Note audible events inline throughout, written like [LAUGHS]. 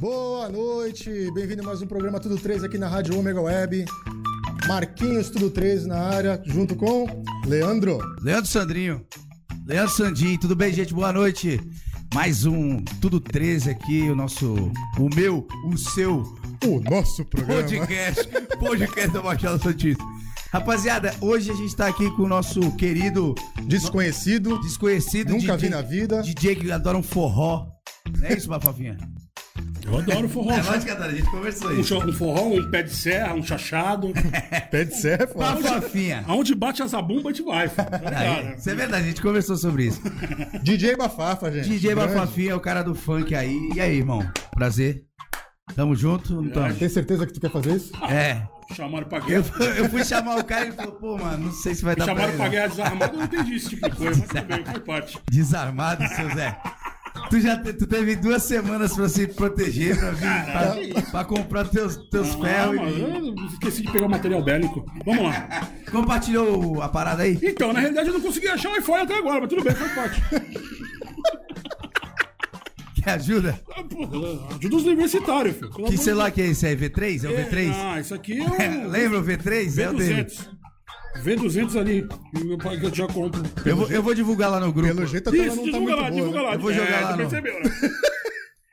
Boa noite, bem-vindo a mais um programa Tudo 3 aqui na Rádio Ômega Web. Marquinhos Tudo 3 na área, junto com Leandro. Leandro Sandrinho. Leandro Sandinho, tudo bem, gente? Boa noite. Mais um Tudo 13 aqui, o nosso, o meu, o seu O nosso programa. podcast, podcast da Baixada Santista. Rapaziada, hoje a gente tá aqui com o nosso querido Desconhecido, desconhecido nunca DJ, vi na vida. DJ que adora um forró. Não é isso, Bafafinha? Eu adoro forró. É lógico que a gente conversou Um, isso. um forró, um pé de serra, um chachado. [LAUGHS] Pé de serra, pô. Bafafinha. Aonde bate asa bomba, a gente vai. Aí? Isso é verdade, a gente conversou sobre isso. [LAUGHS] DJ Bafafa, gente. DJ Grande. Bafafinha é o cara do funk aí. E aí, irmão? Prazer. Tamo junto? Tamo? Tem certeza que tu quer fazer isso? É. Chamaram pra Eu, guerra. eu fui chamar o cara e ele falou, pô, mano, não sei se vai dar pra Chamaram pra não. guerra desarmada, eu não entendi esse tipo de coisa, mas tudo bem, faz parte. Desarmado, seu Zé. Tu já te- tu teve duas semanas pra se proteger, pra vir, pra, pra comprar teus, teus Ah, ferros. mas e- esqueci de pegar o material bélico. Vamos lá. Compartilhou a parada aí? Então, na realidade, eu não consegui achar o iPhone até agora, mas tudo bem, faz parte. [LAUGHS] Que ajuda? Ah, pô, Ajuda os universitários, filho. Que celular que é esse? É V3? É o Deus. V3? Ah, isso aqui é o [LAUGHS] Lembra o V3? É o dele. V200. V200 ali, meu pai que eu já compro. Eu vou, eu vou divulgar lá no grupo. Pelo jeito a Isso, não tá divulga muito lá, boa. divulga né? lá. Eu vou jogar é, lá no- percebeu, né?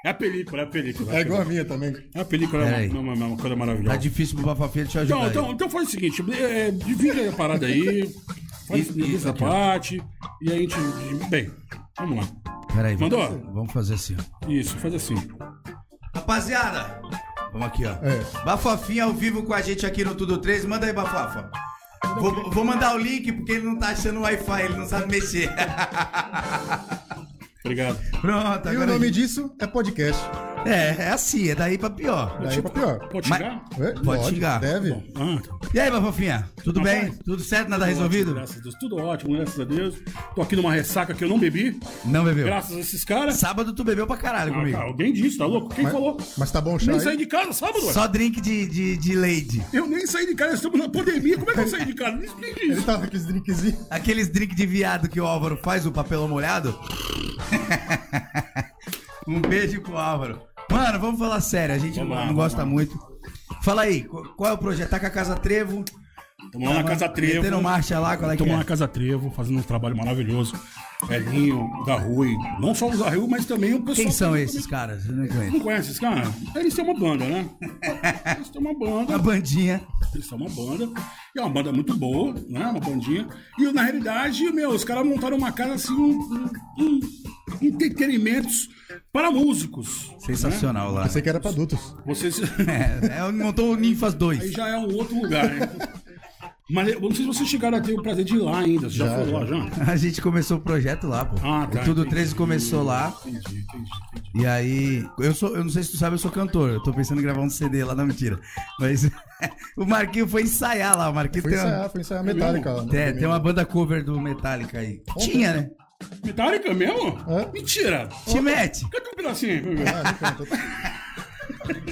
É a película, é a película. É igual a minha também. É a película, é Pera aí. uma, uma, uma coisa Tá maravilhosa. difícil pro Bafafinha te ajudar. Então, então, então faz o seguinte, é, divide aí a parada aí, faz Isso, essa parte, e aí a gente... Bem, vamos lá. Peraí, vamos, Mandou? vamos fazer assim. Isso, faz assim. Rapaziada, vamos aqui, ó. É. Bafafinha ao vivo com a gente aqui no Tudo 3. Manda aí, Bafafa. Vou, vou mandar o link porque ele não tá achando o Wi-Fi, ele não sabe mexer. [LAUGHS] Obrigado. Pronto, E o agora. nome disso é podcast. É, é assim, é daí pra pior. Daí pra pior. Pode Mas- chegar? É, Pode xingar. Deve. Ah, E aí, Bafafinha? Tudo Rapaz, bem? Tudo certo? Nada tudo resolvido? ótimo, graças a Deus. Tudo ótimo, graças a Deus. Tô aqui numa ressaca que eu não bebi, Não bebeu? graças a esses caras. Sábado tu bebeu pra caralho Ah, comigo. cara, alguém disse, tá louco? Quem falou? Mas tá bom o chá Nem aí? saí de casa sábado, ué. Só drink de, de, de lady. Eu nem saí de casa, estamos na pandemia. Como é que eu saí de casa? Me explique Ele isso. tava com esse drinkzinho. Aqueles drink de viado que o Álvaro faz, o papelão molhado. [LAUGHS] um beijo pro Álvaro. Mano, vamos falar sério, a gente Vamos não, lá, gosta muito. Fala aí, qual é o projeto? Tá com a Casa Trevo? Estamos lá na Casa Trevo. Metendo marcha lá, qual é Estamos lá é? na Casa Trevo, fazendo um trabalho maravilhoso. Elinho, da Rui. Não só o da Rui, mas também o pessoal. Quem são que- esses caras? Eu não Não conheço. conhece esses caras? Eles têm uma banda, né? [LAUGHS] Eles têm uma banda. Uma bandinha. Eles são uma banda. E é uma banda muito boa, né? Uma bandinha. E na realidade, meu, os caras montaram uma casa assim, um, um, um entretenimentos para músicos. Sensacional lá. Pensei que era pra adultos. Vocês. [LAUGHS] É, é, montou o Ninfas Aí 2. já é um outro lugar, né? [LAUGHS] Mas eu não sei se vocês chegaram a ter o prazer de ir lá ainda. Você já, Já, foi lá, já. A gente começou o projeto lá, pô. Ah, tá, o Tudo entendi. 13 começou lá. Entendi, entendi, entendi. E aí, eu sou, eu não sei se tu sabe, eu sou cantor. Eu tô pensando em gravar um CD lá, não mentira. Mas [LAUGHS] o Marquinho foi ensaiar lá. O Marquinho Foi tem, uma, ensaiar, foi ensaiar Metallica lá. no tem, tem uma banda cover do Metallica aí. Tinha, né? Metallica mesmo? É. Mentira! Te mete. Canta um pedacinho. Ah.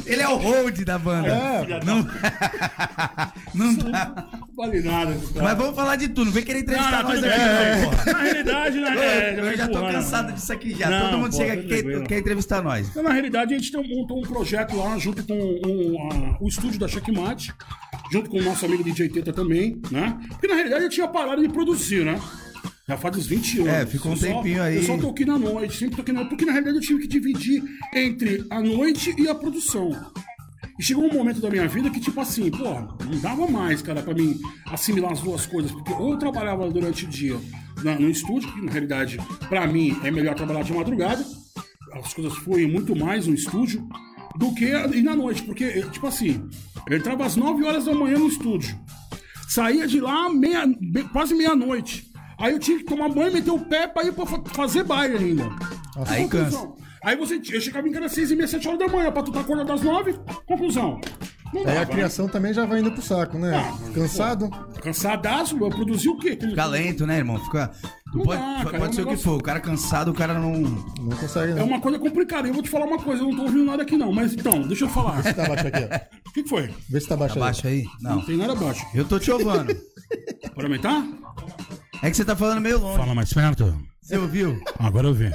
Ele é o hold da banda. É, Não, [LAUGHS] não dá. Não vale nada. cara. Mas vamos falar de tudo. Não vem querer entrevistar Não, não, nós aqui, não, porra. Na realidade, na Eu, realidade. eu já tô empurrar, cansado não. disso aqui já. Não, Todo mundo pô, chega aqui quer, quer entrevistar nós. Então, na realidade, a gente tem, montou um projeto lá junto com um, a- o estúdio da Checkmate, junto com o nosso amigo DJ Teta também, né? Porque na realidade eu tinha parado de produzir, né? Já faz uns 20 anos. É, ficou um Eu só- tempinho aí. Eu só toquei na noite, sempre toquei na noite, porque na realidade eu tive que dividir entre a noite e a produção. E chegou um momento da minha vida que, tipo assim, pô, não dava mais, cara, pra mim assimilar as duas coisas. Porque ou eu trabalhava durante o dia na- no estúdio, que na realidade, pra mim, é melhor trabalhar de madrugada. As coisas fluem muito mais no estúdio do que ir na noite. Porque, tipo assim, eu entrava às 9 horas da manhã no estúdio. Saía de lá meia, quase meia-noite. Aí eu tinha que tomar banho, meter o pé pra ir pra fa- fazer baile ainda. Aí Conclusão. Aí você, eu chegava em casa às 6 e meia, 7 horas da manhã, pra tu estar acordado às 9. Conclusão. Não Aí dava, a criação também já vai indo pro saco, né? Ah, Cansado? né? Cansadaço, eu produzi o quê? Fica lento, né, irmão? Fica. Não pode dá, cara, pode é um ser o que negócio- for. O cara cansado, o cara não. Não consegue, É não. uma coisa complicada. Eu vou te falar uma coisa, eu não tô ouvindo nada aqui não. Mas então, deixa eu falar. Tá baixo aqui, ó. O que, que foi? Vê se tá baixo aí. Abaixa aí? Não Não. tem nada abaixo. Eu tô te ouvindo. Pode aumentar? É que você tá falando meio longe. Fala mais perto. Você ouviu? Agora eu vi.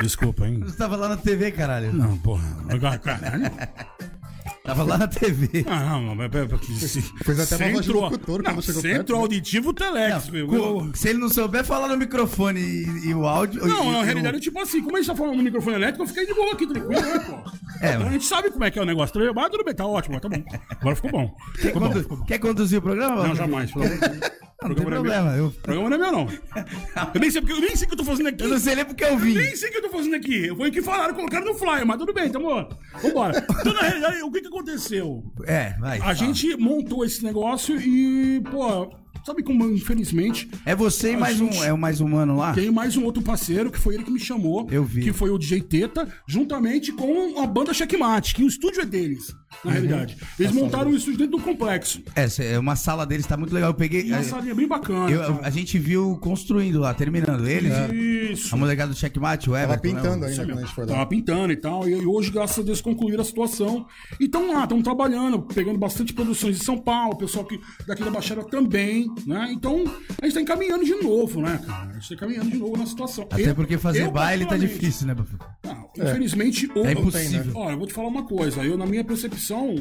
Desculpa, hein? Você tava lá na TV, caralho. Não, porra. Agora, caralho. Tava lá na TV. Ah, não, mas pera, pera, se- Fez até uma voz de centro- locutor não, quando chegou Centro perto, né? auditivo Telex, meu. Co- Se ele não souber falar no microfone e, e o áudio. Não, e- na e realidade, o- tipo assim, como a gente tá falando no microfone elétrico, eu fiquei de boa aqui, tranquilo, né, pô? É, Então, mas- a gente sabe como é que é o negócio. Mas tudo bem, tá ótimo, tá bom. Agora ficou bom. Quer, Ficou bom, ficou bom. quer conduzir o programa? Não, jamais. pelo amor de Deus. Não, não tem não é problema. Eu, O programa não é meu, não. Eu nem sei, porque, eu nem sei o que eu tô fazendo aqui. eu não sei nem porque eu vim. Nem sei o que eu tô fazendo aqui. Eu fui o que falaram, colocaram no flyer, mas tudo bem, tamo. Vambora. Então, na realidade, o que que aconteceu? É, vai. A fala. gente montou esse negócio e, pô, sabe como, infelizmente, É você e mais gente- um. É o mais um mano lá? tem mais um outro parceiro que foi ele que me chamou. Eu vi. Que foi o DJ Teta, juntamente com a banda Checkmate, que o estúdio é deles, na Uhum. realidade. Eles montaram um estúdio dentro do complexo. É, cê- é uma sala deles, tá muito legal. Eu peguei. Uma é, salinha bem bacana. eu- a gente viu construindo lá, terminando. Eles, Isso. a molecada do checkmate, o Tava Everton. né, pintando o- ainda quando a gente foi lá. Tava pintando e tal. E, e hoje, graças a Deus, concluíram a situação. E estão lá, estão trabalhando, pegando bastante produções de São Paulo, o pessoal que, daqui da Baixada também, né? Então, a gente tá encaminhando de novo, né, cara? A gente tá encaminhando de novo na situação. Até Eu- porque fazer eu, baile tá difícil, né, Bafu? Infelizmente, ou- É impossível. Olha, eu vou te falar uma coisa. Eu, na minha percepção,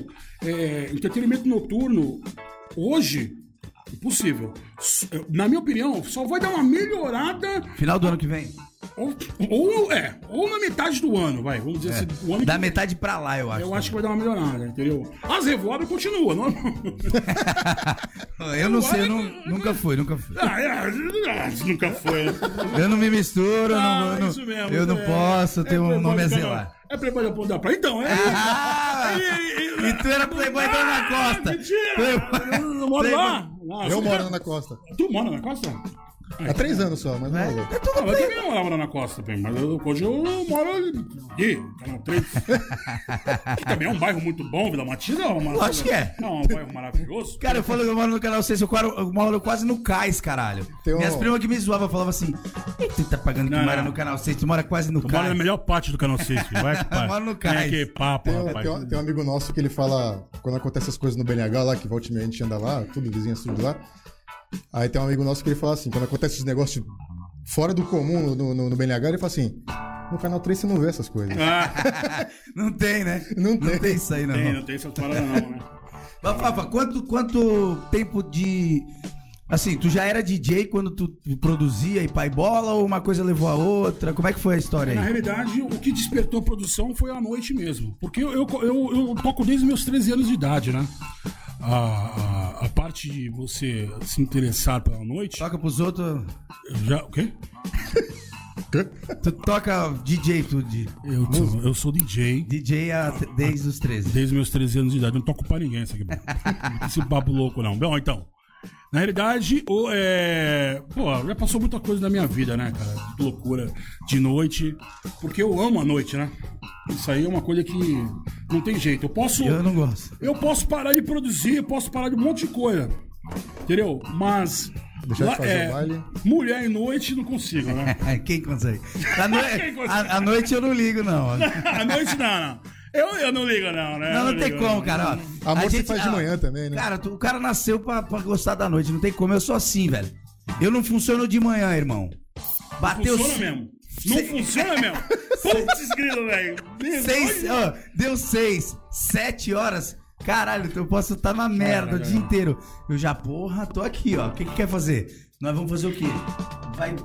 é, entretenimento noturno, hoje, impossível. S- Na minha opinião, só vai dar uma melhorada Final do ano que vem. Ou, ou, é, ou na metade do ano, vai. Vamos dizer assim, o ano Da que- metade pra lá, eu acho. Eu acho que vai dar uma melhorada, entendeu? As revoadas continuam, não? [LAUGHS] Eu não sei, eu não- nunca fui, nunca fui. Ah, é, isso nunca foi. né? Eu não me misturo, eu Ah, não, eu não- isso mesmo. eu não é- posso, eu é tenho um nome a zelar. É playboy da da praia? Então, é. Ah, E- e tu era playboy da Ana Costa. Mentira! Playboy- Eu moro lá. Ah, Eu moro na costa. Tu mora na costa? Há três anos só, mas não É, é. é tudo eu também morava lá na costa, bem, mas eu- hoje eu moro aqui, Canal 3. que também é um bairro muito bom, Vila Matilde é uma. Lógico que é. É um bairro maravilhoso. Cara, eu falo que eu moro no canal 6, eu quaro- eu moro quase no cais, caralho. Tem um- Minhas primas que me zoavam falavam assim: Ei, tu tá pagando que Não, mora não. no canal 6, tu mora quase no Tu mora na cais. melhor parte do Canal 6, filho. [LAUGHS] Vai, pai. Moro no cais. aqui, papo, Tem, um- rapaz. tem um- tem um amigo nosso que ele fala, quando acontece as coisas no BNH lá, que volta e meia a gente anda lá, tudo, vizinhas, tudo lá. Aí tem um amigo nosso que ele fala assim, quando acontece os negócios fora do comum no, no, no BNH, ele fala assim, no canal 3 você não vê essas coisas. [LAUGHS] Não tem, né? Não Não tem. tem isso aí, não. tem, não tem essas paradas não, né? Mas, Fafa, quanto, quanto tempo de. Assim, tu já era DJ quando tu produzia e pai bola ou uma coisa levou a outra? Como é que foi a história Na aí? realidade, o que despertou a produção foi a noite mesmo. Porque eu, eu, eu, eu toco desde meus 13 anos de idade, né? A, a, parte de você se interessar pela noite. Toca pros outros. Já, o quê? Tu toca DJ, tu de Eu, sou- eu sou DJ DJ a- desde os 13. desde meus 13 anos de idade. Eu não toco pra ninguém isso aqui. Esse papo louco, não. Bom, então. Na realidade, o, é... pô, já passou muita coisa na minha vida, né, cara? De loucura de noite. Porque eu amo a noite, né? Isso aí é uma coisa que não tem jeito. Eu posso. Eu não gosto. Eu posso parar de produzir, eu posso parar de um monte de coisa. Entendeu? Mas. Deixar de fazer o baile. Mulher e noite não consigo, né? [LAUGHS] Quem consegue? A, [LAUGHS] noi- Quem consegue? a- a noite eu não ligo, não. [LAUGHS] à noite não, não. Eu, eu não ligo, não, né? Não, não Eu tem ligo, como, não. cara. ó. Amor A se faz de manhã também, né? Cara, tu- o cara nasceu pra, pra gostar da noite, não tem como. Eu sou assim, velho. Eu não funciono de manhã, irmão. Bateu Funciona mesmo. Não Se- funciona mesmo. [LAUGHS] Putz, grilo, velho. Seis, ó, deu seis, sete horas. Caralho, então eu posso estar na merda o Caralho. dia inteiro. Eu já, porra, tô aqui, ó. O que, que quer fazer? Nós vamos fazer o quê? Vai.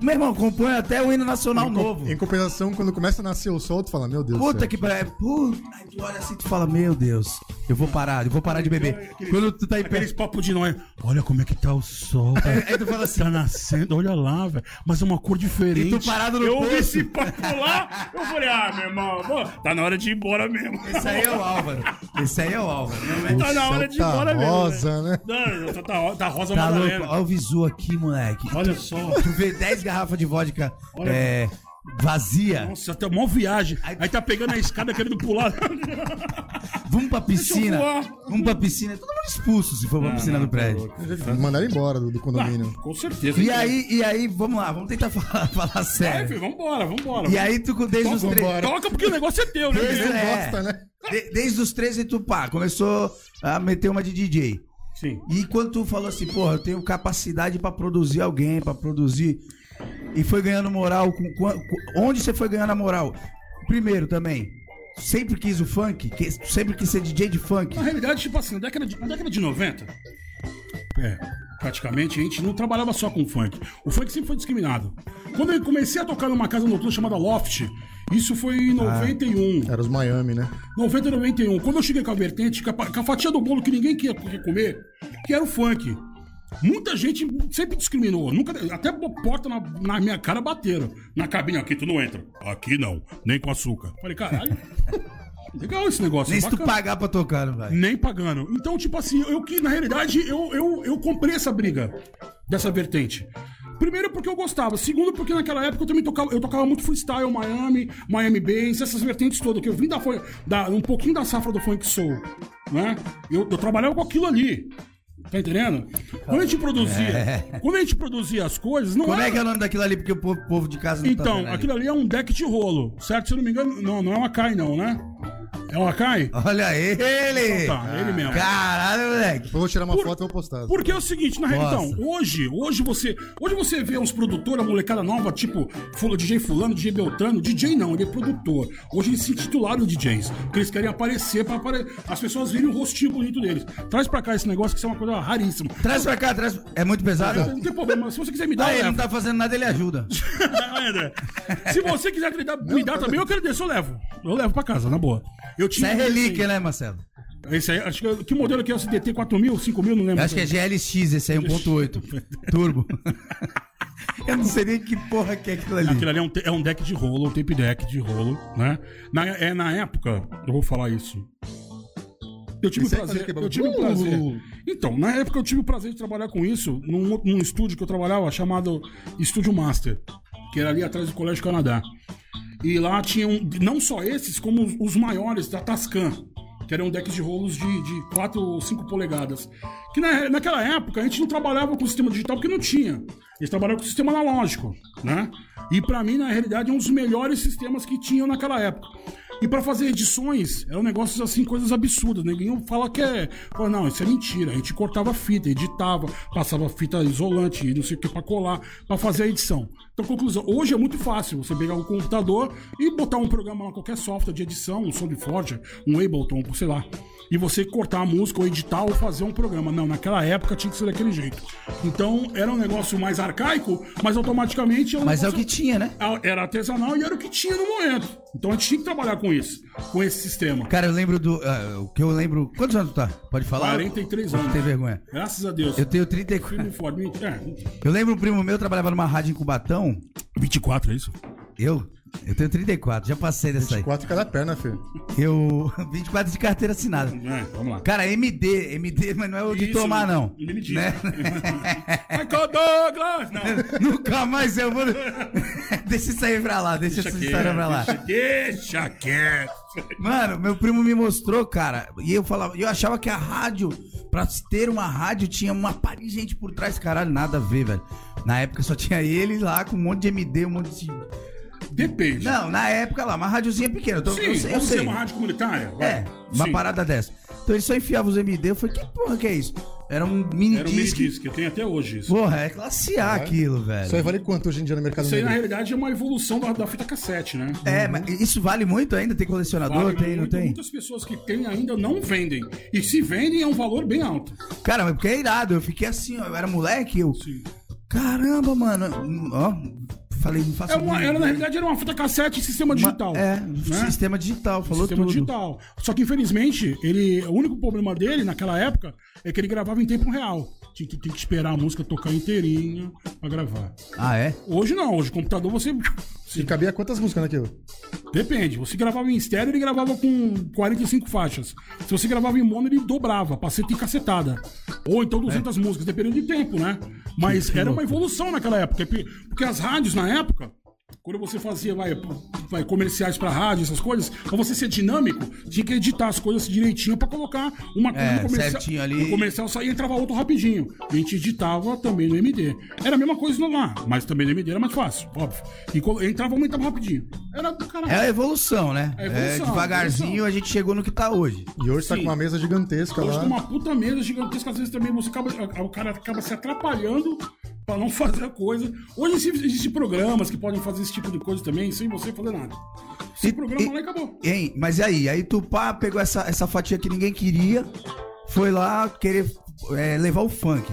Meu irmão, compõe até o hino nacional Em, novo. em compensação, quando começa a nascer o sol, tu fala, meu Deus Puta céu. que pariu. Puta, aí tu olha assim e tu fala, meu Deus, eu vou parar, eu vou parar de beber. Quando tu tá em pé. Aqueles papos de nós. Olha como é que tá o sol. [LAUGHS] cara. Aí tu fala assim, Tá nascendo, olha lá, velho. Mas é uma cor diferente. E tu parado no Eu ouvi esse papo lá, eu falei, ah, meu irmão, pô, tá na hora de ir embora mesmo. esse aí é o Álvaro. Esse aí é o Álvaro. Não é? O Tá na hora de ir tá embora mesmo. rosa, né? Não, tá, tá, tá rosa Tá. Olha o visu aqui, moleque. Olha só. Tu vê 10 garrafas de vodka Olha. é, vazia. Nossa, até uma viagem. Aí tá pegando a escada querendo pular. Vamos pra [LAUGHS] piscina. Vamos pra piscina. É Todo mundo expulso se for pra piscina do prédio. Mandaram embora do, do condomínio. Com certeza. E aí, e aí, vamos lá, vamos tentar [LAUGHS] falar, falar Vai, sério. filho, vambora, vambora. E aí, tu com- desde os três. Toca porque o negócio é teu, né? Desde, é, gosta, né? de- desde os 13 tu pá, começou a meter uma de DJ. Sim. E quando tu falou assim, porra, eu tenho capacidade pra produzir alguém, pra produzir. E foi ganhando moral. Com, com- com- onde você foi ganhando a moral? Primeiro também, sempre quis o funk, que- sempre quis ser DJ de funk. Na realidade, tipo assim, na década de, na década de 90, é, praticamente, a gente não trabalhava só com funk. O funk sempre foi discriminado. Quando eu comecei a tocar numa casa noturna chamada Loft, isso foi em 91. Era os Miami, né? 90 e 91. Quando eu cheguei com a vertente, com a, pa- com a fatia do bolo que ninguém queria comer, que era o funk. Muita gente sempre discriminou. Nunca, até porta na, na minha cara bateram. Na cabine aqui, tu não entra. Aqui não, nem com açúcar. Falei, caralho. [LAUGHS] Legal esse negócio. Nem se tu pagar pra tocar, não vai. Nem pagando. Então, tipo assim, eu que, na realidade, eu, eu, eu comprei essa briga dessa vertente. Primeiro porque eu gostava. Segundo porque naquela época eu também tocava, eu tocava muito freestyle, Miami, Miami Bass, essas vertentes todas, que eu vim da, da um pouquinho da safra do funk soul, né? Eu, eu trabalhava com aquilo ali. Tá entendendo? Quando a gente produzia, quando a gente produzia as coisas, não Como era... é que é o nome daquilo ali? Porque o povo, povo de casa não tá Então, ali. aquilo ali é um deck de rolo, certo? Se eu não me engano, não, não é um Akai não, né? É um Akai? Olha ele! Tá, é ele mesmo. Caralho, moleque. Eu vou tirar uma Por- foto e vou postar. Porque é o seguinte, na real, Nossa. então, hoje, hoje você, hoje você vê uns produtores, a molecada nova, tipo fula- DJ fulano, DJ Beltrano, DJ não, ele é produtor. Hoje eles se intitularam DJs, porque eles querem aparecer para apare... as pessoas verem o rostinho bonito deles. Traz pra cá esse negócio que isso é uma coisa raríssima. Traz pra cá, traz. É muito pesado? Não tem problema, se você quiser me dar, Ah, ele não tá fazendo nada, ele ajuda. Aí, [LAUGHS] André, Se você quiser me dar, me dar também, eu agradeço, eu levo. Eu levo pra casa, na boa. Eu Isso tinha é esse aí. relíquia, né, Marcelo? Esse aí, acho que, que modelo que é o CDT 4000, 5000, não lembro. Eu acho que é GLX, esse aí, 1.8. [LAUGHS] Turbo. [LAUGHS] Eu não sei nem que porra que é aquilo ali. Aquilo ali é um, é um deck de rolo, um tape deck de rolo, né? Na, é, na época, eu vou falar isso. Eu tive o Isso prazer. Eu tive o prazer. Então, na época eu tive o prazer de trabalhar com isso num, num estúdio que eu trabalhava chamado Estúdio Master, que era ali atrás do Colégio Canadá. E lá tinham não só esses, como os, maiores da Tascam, que eram decks de rolos de, de 4 ou 5 polegadas. Que na, naquela época a gente não trabalhava com sistema digital porque não tinha. Eles trabalhavam com sistema analógico, né? E pra mim, na realidade, é um dos melhores sistemas que tinham naquela época. E pra fazer edições, eram negócios assim, coisas absurdas. Ninguém fala que é. Fala, não, isso é mentira. A gente cortava fita, editava, passava fita isolante, não sei o que, pra colar, pra fazer a edição. Então, conclusão, hoje é muito fácil você pegar um computador e botar um programa qualquer software de edição, um SoundForge, um Ableton, sei lá. E você cortar a música, ou editar, ou fazer um programa. Não, naquela época tinha que ser daquele jeito. Então, era um negócio mais arcaico, mas automaticamente Mas é o que tinha, né? era artesanal e era o que tinha no momento. Então a gente tinha que trabalhar com isso, com esse sistema. Cara, eu lembro do. ah, o que eu lembro. Quantos anos tu tá? Pode falar? 43 Não anos. tem vergonha. Graças a Deus. Eu tenho 34. Firme e forte. É, Eu lembro um primo meu trabalhava numa rádio em Cubatão. 24, é isso? Eu? Eu tenho 34, já passei dessa aí. Quatro em cada perna, filho. Eu. [LAUGHS] 24 de carteira assinada. É, vamos lá. Cara, MD, MD, mas não é o de Isso, tomar, não. disse. Né? [LAUGHS] Michael Douglas! Não, [LAUGHS] Nunca mais eu vou. deixa isso aí pra lá, deixa, deixa essa quieto, história pra lá. Deixa, deixa quieto. Mano, meu primo me mostrou, cara, e eu falava, eu achava que a rádio, pra ter uma rádio, tinha uma par de gente por trás, caralho, nada a ver, velho. Na época só tinha ele lá com um monte de MD, um monte de. Depende. Não, na época lá, uma rádiozinha pequena. Tô, Sim, eu sei, eu sei. uma rádio comunitária? Vai. É, uma Sim. parada dessa. Então ele só enfiava os MD, eu falei, que porra que é isso? Era um mini Era um mini disc. disc, eu tenho até hoje isso. Porra, é classe A aquilo, velho. Isso aí vale quanto hoje em dia no mercado Isso aí, na realidade, é uma evolução da, da fita cassete, né? É, mas isso vale muito ainda? Tem colecionador? Vale tem, não muito, tem? Muitas pessoas que têm ainda não vendem. E se vendem, é um valor bem alto. Cara, mas porque é irado. Eu fiquei assim, ó, eu era moleque, eu. Sim. Caramba, mano. Ó, falei, não faço É uma, era, na realidade, era uma fita cassete em sistema Uma- digital. É, né? sistema digital, falou sistema tudo. digital. Só que, infelizmente, ele, o único problema dele, naquela época, é que ele gravava em tempo real. Tinha que, tinha que esperar a música tocar inteirinha pra gravar. Ah, é? Hoje não, hoje o computador você. E cabia quantas músicas naquilo? Depende. Você gravava em estéreo, ele gravava com 45 faixas. Se você gravava em mono, ele dobrava, passeta e cacetada. Ou então 200 músicas, dependendo de tempo, né? Mas era uma evolução naquela época. Porque as rádios, na época, quando você fazia vai, vai, comerciais pra rádio, essas coisas, pra você ser dinâmico, tinha que editar as coisas direitinho pra colocar uma coisa É, no comercial. certinho ali. No comercial saía e entrava outro rapidinho. A gente editava também no MD. Era a mesma coisa lá, mas também no MD era mais fácil, óbvio. E colo- entrava e aumentava rapidinho. Era do caralho. É a evolução, né? É a evolução, É, devagarzinho evolução. a gente chegou no que tá hoje. E hoje tá Sim. com uma mesa gigantesca Hoje lá. tem uma puta mesa gigantesca, às vezes também você acaba, o cara acaba se atrapalhando Pra não fazer a coisa. Hoje existe- existem programas que podem fazer esse tipo de coisa também, sem você fazer nada. Esse E- programa e- lá e acabou. Hein? Mas e aí? Aí tu pá, pegou essa, essa fatia que ninguém queria, foi lá querer é, levar o funk.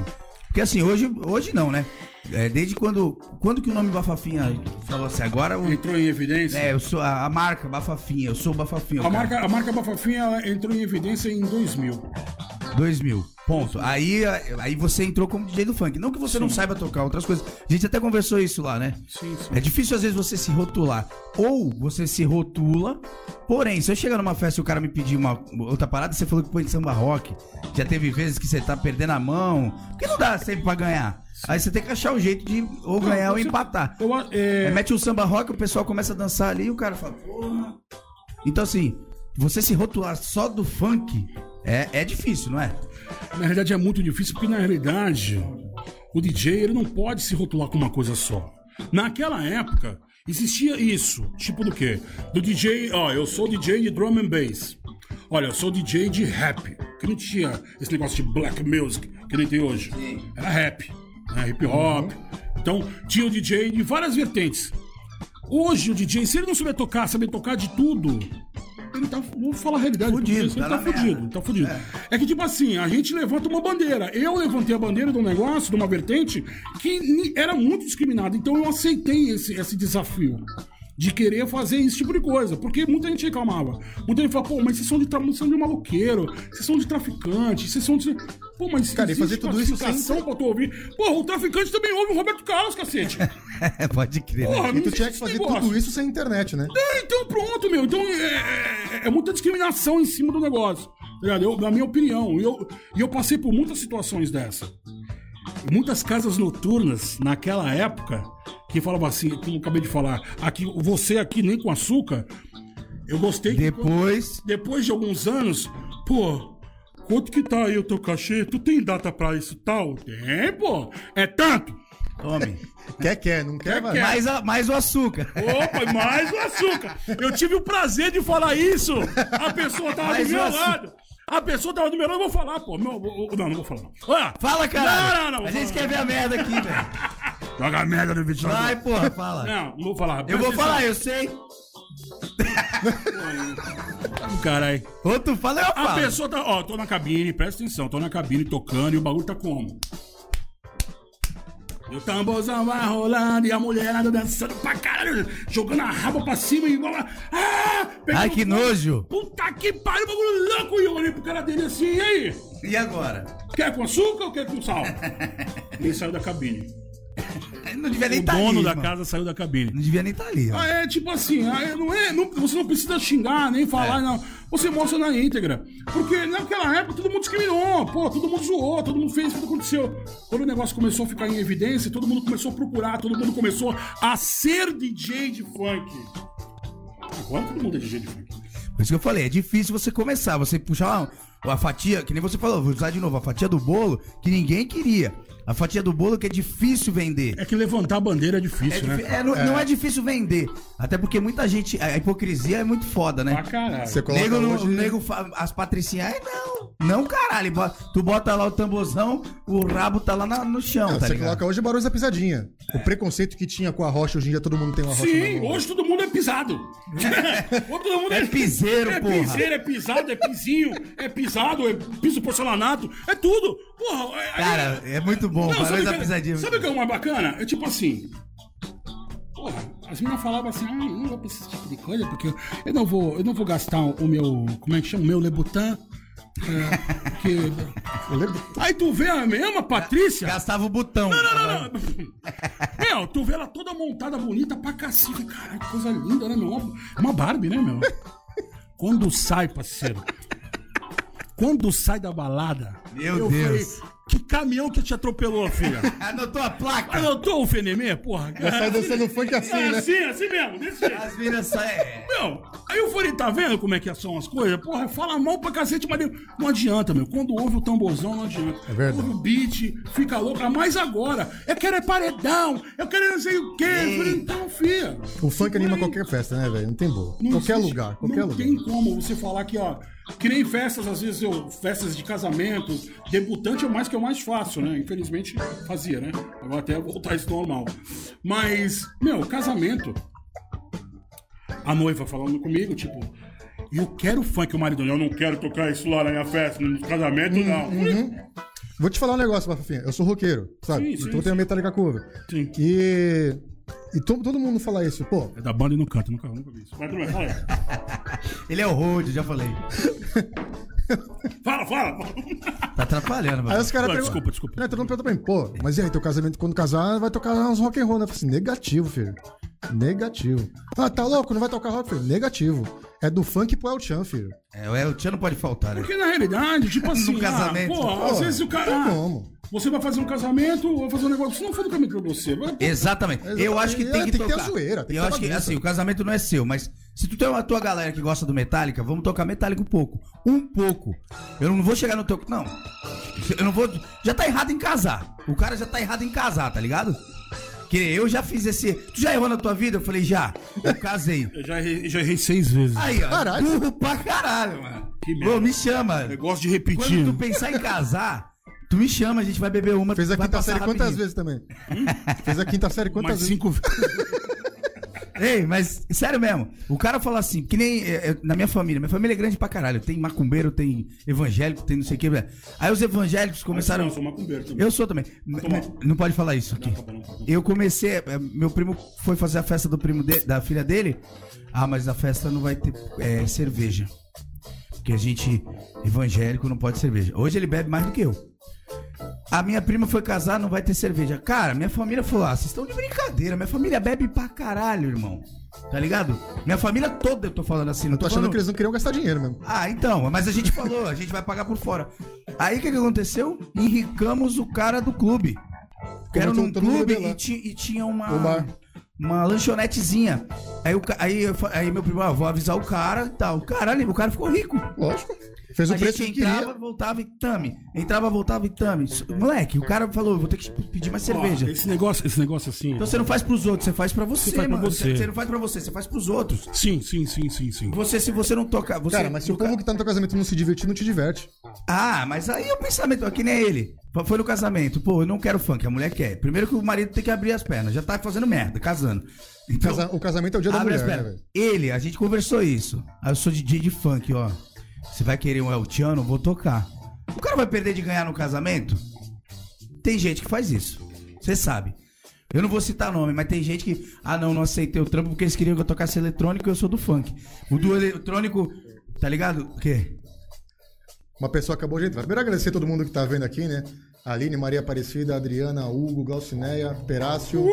Porque assim, hoje, hoje não, né? É, desde quando. Quando que o nome Bafafinha falou assim? Agora o. Entrou em evidência. É, eu sou a, a marca Bafafinha, eu sou o Bafafinha. A cara. marca, a marca Bafafinha entrou em evidência em 2000. 2000. Ponto. Aí, aí você entrou como DJ do funk. Não que você não saiba tocar outras coisas. A gente até conversou isso lá, né? Sim, sim. É difícil às vezes você se rotular. Ou você se rotula. Porém, se eu chegar numa festa e o cara me pedir uma outra parada, você falou que põe samba rock. Já teve vezes que você tá perdendo a mão. Porque não dá sempre pra ganhar. Aí você tem que achar o jeito de ou ganhar ou empatar. Eu, é, mete um samba rock, o pessoal começa a dançar ali e o cara fala, porra. Então assim, você se rotular só do funk é, é difícil, não é? Na realidade é muito difícil, porque na realidade o DJ ele não pode se rotular com uma coisa só. Naquela época existia isso, tipo do quê? Do DJ, ó, eu sou DJ de drum and bass. Olha, eu sou DJ de rap, que não tinha esse negócio de black music que nem tem hoje. Era rap, né, hip hop. Então tinha o DJ de várias vertentes. Hoje o DJ, se ele não souber tocar, saber tocar de tudo, ele tá. Vou falar a realidade. Fudido, ele tá tá fudido, tá fudido. É. que, tipo assim, a gente levanta uma bandeira. Eu levantei a bandeira de um negócio, de uma vertente, que era muito discriminada. Então eu aceitei esse, esse desafio. De querer fazer esse tipo de coisa. Porque muita gente reclamava. Muita gente fala, pô, mas vocês são de, tra- vocês são de maloqueiro, vocês são de traficante, vocês são de. Pô, mas. Cara, e fazer tudo isso sem- classificação pra tu ouvir. Pô, o traficante também ouve o Roberto Carlos, cacete. [LAUGHS] Pode crer. né? Porra, E não tu tinha que fazer negócio. tudo isso sem internet, né? É, então pronto, meu. Então é, é- é muita discriminação em cima do negócio. tá? Eu- na minha opinião. E eu, e eu passei por muitas situações dessa. Muitas casas noturnas naquela época que falavam assim, como eu acabei de falar, aqui, você aqui nem com açúcar. Eu gostei que Depois. depois de alguns anos, pô, quanto que tá aí o teu cachê? Tu tem data pra isso tal? Tem, pô. É tanto. Tome. Quer, quer, não quer, vai. quer. Mais, a- mais o açúcar. Opa, mais o açúcar. Eu tive o prazer de falar isso. A pessoa tava Mais do meu lado. A pessoa tava do meu lado, eu vou falar, pô. Meu, eu- não, não vou falar. Olha, Fala, cara. Não, não, não. A gente quer ver a merda aqui, velho. Joga a merda no ventilador. Vai, porra, fala. Não, não vou falar. Eu vou falar, eu sei. [LAUGHS] Caralho. Ou tu fala, eu A falo. pessoa tá. Ó, tô na cabine, presta atenção, tô na cabine tocando e o bagulho tá como? E o tamborzão vai rolando e a mulherada dançando pra caralho, jogando a raba pra cima e igual. a- Ah! Ai, que nojo. Puta que pariu, bagulho louco! E eu olhei pro cara dele assim, e aí? E agora? Quer com açúcar ou quer com sal? [LAUGHS] Ele saiu da cabine. [LAUGHS] Não devia nem O estar dono ali. da irmão. casa saiu da cabine. Não devia nem estar ali, ó. Ah, é tipo assim, ah, é, não é, não- você não precisa xingar, nem falar, não. Você mostra na íntegra. Porque naquela época todo mundo discriminou, pô, todo mundo zoou, todo mundo fez, tudo aconteceu. Quando o negócio começou a ficar em evidência, todo mundo começou a procurar, todo mundo começou a ser DJ de funk. Agora todo mundo é DJ de funk. Por isso que eu falei, é difícil você começar, você puxar uma, a fatia, que nem você falou, vou usar de novo, a fatia do bolo que ninguém queria. A fatia do bolo que é difícil vender. É que levantar a bandeira é É difícil, difí- né? é, não, não é difícil vender. Até porque muita gente. A hipocrisia é muito foda, né? Pra caralho. Você coloca Nego, hoje, nego, as patricinhas, ai não. Não, caralho. Tu bota lá o tamborzão, o rabo tá lá na- no chão, Não, tá você ligado? coloca hoje Barões da Pisadinha. O preconceito que tinha com a rocha, hoje em dia todo mundo tem uma rocha. Sim, hoje todo mundo é pisado. [LAUGHS] Hoje todo mundo É piseiro, é porra. piseiro, é pisado, é pisinho, é pisado, é piso porcelanato, é tudo. Porra, é- Cara, é muito bom. Não, Barões sabe, da o que- pisadinha. sabe o que é o mais bacana? É tipo assim. Porra, as meninas falavam assim, ah, não vou pra esse tipo de coisa, porque eu não vou, eu não vou gastar o meu. Como é que chama? O meu Lebutan. É, [LAUGHS] que... Aí tu vê a mesma Patrícia. Gastava o botão. Não, não, não, não. [LAUGHS] Meu, tu vê ela toda montada, bonita pra cacete. Caralho, que coisa linda, né, meu? É uma Barbie, né, meu? Quando sai, parceiro. Quando sai da balada. Meu eu Deus. Falei, que caminhão que te atropelou, filha? [LAUGHS] Anotou a placa? Anotou o Fenemê, porra? Já sai dançando funk assim, É né? assim, assim mesmo, desse jeito. As minas saem. Meu, aí eu falei, tá vendo como é que são as coisas? Porra, fala mal pra cacete, mas não adianta, meu. Quando ouve o tamborzão, não adianta. É verdade. Ouve o beat, fica louca. Mas agora, eu quero é paredão, eu quero não sei o quê. Eu falei, então, filha, Cara, O funk anima aí- qualquer festa, né, velho? Não tem boa. não qualquer existe- lugar, qualquer não lugar. tem como você falar que, ó, que nem festas, às vezes eu, festas de casamento, debutante é o mais que é o mais fácil, né? Infelizmente fazia, né? Agora até voltar isso normal. Mas, meu, casamento, a noiva falando comigo, tipo, eu quero funk, o marido, eu não quero tocar isso lá na minha festa, no casamento, não. Uhum. Vou te falar um negócio, Bafafinha. Eu sou roqueiro, sabe? Sim, sim, então eu tenho a Metallica cover. Sim. E. E to- todo mundo fala isso, pô. É da banda e não canta, nunca, nunca vi isso. Fala [LAUGHS] aí. Ele é o Road, já falei. [LAUGHS] Fala, fala, fala. Tá atrapalhando, Aí mano. os caras perguntam. desculpa, desculpa. Não, todo mundo pergunta pra mim, pô, mas e aí, teu casamento, quando casar, vai tocar uns rock and roll, né? Eu falei assim, negativo, filho. Negativo. Ah, tá louco? Não vai tocar rock? Falei, negativo. É do funk pro El Chan, filho. É, o El Tchan não pode faltar, né? Porque na realidade, tipo [LAUGHS] assim, casamento. ah, pô, às vezes o cara. Não ah, tem como. Você vai fazer um casamento, vai fazer um negócio. Se não for do caminho pra você, vai. Exatamente. Eu acho que É, tem que tem que ter tocar. a zoeira, tem que eu ter acho que, assim, o casamento não é seu, mas se tu tem uma tua galera que gosta do Metallica, vamos tocar Metallica um pouco. Um pouco. Eu não vou chegar no teu... Não. Eu não vou... Já tá errado em casar. O cara já tá errado em casar, tá ligado? Que eu já fiz esse... Tu já errou na tua vida? Eu falei, já. Eu casei. [LAUGHS] Eu já errei, já errei seis vezes. Aí, ó. Caralho. Burro pra caralho, mano. Que merda. Ô, me chama. Eu gosto de Quando repetir. tu pensar em casar, tu me chama, a gente vai beber uma. Fez a quinta série quantas rapidinho. vezes também? Fez a quinta série quantas Mais vezes? cinco vezes. Ei, mas sério mesmo, o cara fala assim, que nem é, é, na minha família, minha família é grande pra caralho, tem macumbeiro, tem evangélico, tem não sei o que. Aí os evangélicos começaram... Não, eu sou macumbeiro também. Eu sou também. M- Não pode falar isso aqui. Não, tá bom, tá. Eu comecei, é, meu primo foi fazer a festa do primo de- da filha dele. Ah, mas a festa não vai ter é, cerveja. Porque a gente, evangélico, não pode cerveja. Hoje ele bebe mais do que eu. A minha prima foi casar, não vai ter cerveja. Cara, minha família falou: ah, vocês estão de brincadeira. Minha família bebe pra caralho, irmão. Tá ligado? Minha família toda, eu tô falando assim, não Tô tô achando falando... que eles não queriam gastar dinheiro mesmo. Ah, então, mas a gente falou, a gente vai pagar por fora. Aí o que, que aconteceu? Enricamos o cara do clube. Que era num clube e, e tinha uma. Bar. Uma lanchonetezinha. Aí, o, aí, aí meu primo, ah, vou avisar o cara e tal. Caralho, o cara ficou rico. Lógico. Fez o a preço gente que entrava, queria. voltava e tame. Entrava, voltava e tame. Moleque, o cara falou, vou ter que pedir mais cerveja. Esse negócio, esse negócio assim. Então você não faz pros outros, você faz pra você, Você faz pra mano. você. Você não faz pra você, você faz pros outros. Sim, sim, sim, sim, sim. Você, se você não tocar. Você, Cara, mas se o povo que tá no teu casamento não se divertir, não te diverte. Ah, mas aí é o pensamento, ó, que nem ele. Foi no casamento, pô, eu não quero funk, a mulher quer. Primeiro que o marido tem que abrir as pernas, já tá fazendo merda, casando. Então, Casa- O casamento é o dia da mulher, né, ele, a gente conversou isso. Aí eu sou DJ de funk, ó. Você vai querer um El Tiano, vou tocar. O cara vai perder de ganhar no casamento? Tem gente que faz isso. Você sabe. Eu não vou citar nome, mas tem gente que. Ah, não, não aceitei o trampo porque eles queriam que eu tocasse eletrônico e eu sou do funk. O do eletrônico, tá ligado? O quê? Uma pessoa acabou de entrar. Primeiro agradecer todo mundo que tá vendo aqui, né? Aline, Maria Aparecida, Adriana, Hugo, Glaucineia, Perácio.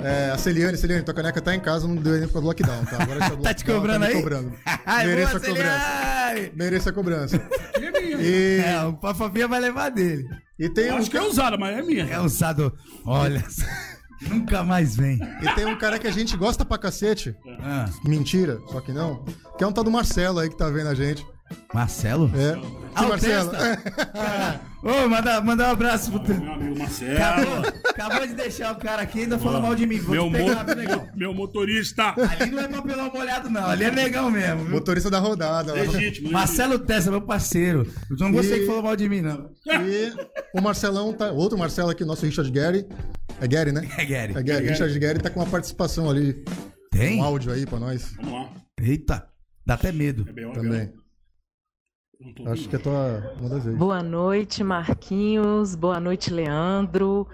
É, a Celiane, Celiane, tua caneca tá em casa, não deu nem por causa do lockdown, tá? Agora [LAUGHS] Tá te lockdown cobrando me aí? cobrando. [LAUGHS] Ai, Mereço boa, a cobrança. Celiane! Mereço a cobrança. É [LAUGHS] minha. E, É, o Papafinha vai levar dele. e, tem Eu um, acho que é usada, mas é minha. É usado. Olha, nunca mais vem. e tem um cara que a gente gosta pra cacete. Ah, Mentira, só que não. Que é um tal do Marcelo aí que tá vendo a gente. Marcelo? É. Ah, o Marcelo? Testa? [LAUGHS] Ô, manda, manda um abraço pro. Meu amigo Marcelo. Acabou, acabou de deixar o cara aqui e ainda falou mal de mim. Vou Meu, te mo pegar, viu, negão? meu motorista. Ali não é papelão molhado, não. Ali é negão mesmo. viu? Motorista da rodada. Legítimo. Marcelo Tessa, meu parceiro. Eu não gostei E- que falou mal de mim, não. E o Marcelão tá. Outro Marcelo aqui, nosso Richard Gary. É Gary, né? É Gary. É Gary. Richard Gary tá com uma participação ali. Tem? Um áudio aí pra nós Vamos lá. Eita, dá até medo. É bem, também. Tô Acho que é tua. Uma das vezes. Boa noite, Marquinhos. Boa noite, Leandro.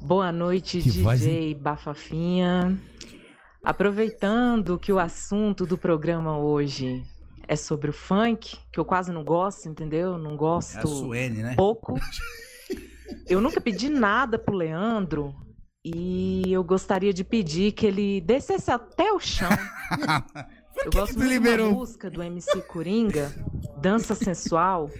Boa noite, Que DJ voz, Bafafinha. Aproveitando que o assunto do programa hoje é sobre o funk, que eu quase não gosto, entendeu? Não É a gosto Suene, né? pouco. Eu nunca pedi nada pro Leandro e eu gostaria de pedir que ele descesse até o chão. [LAUGHS] Eu que gosto muito liberou? da música do MC Coringa, Dança Sensual.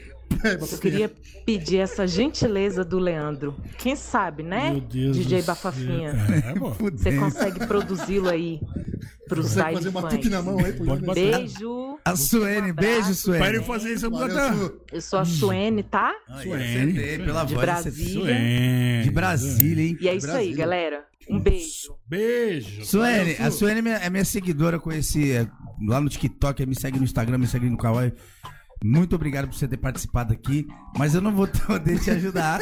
É, Eu queria pedir essa gentileza do Leandro. Quem sabe, né? Meu Deus DJ Bafafinha. É. Você consegue produzi-lo aí Consegue baile fazer uma tupi na mão aí. Pode. Beijo. A Suene, Um beijo, Suene. fazer isso, eu. Eu sou a Suene, tá? Suene. acertei pela De voz. Brasília. Suene. De Brasília, hein? E é isso aí, galera. Um beijo. Beijo. Suene, a Suene é minha, é minha seguidora, conheci é, lá no TikTok, me segue no Instagram, me segue no Kawaii. Muito obrigado por você ter participado aqui, mas eu não vou poder [LAUGHS] te ajudar,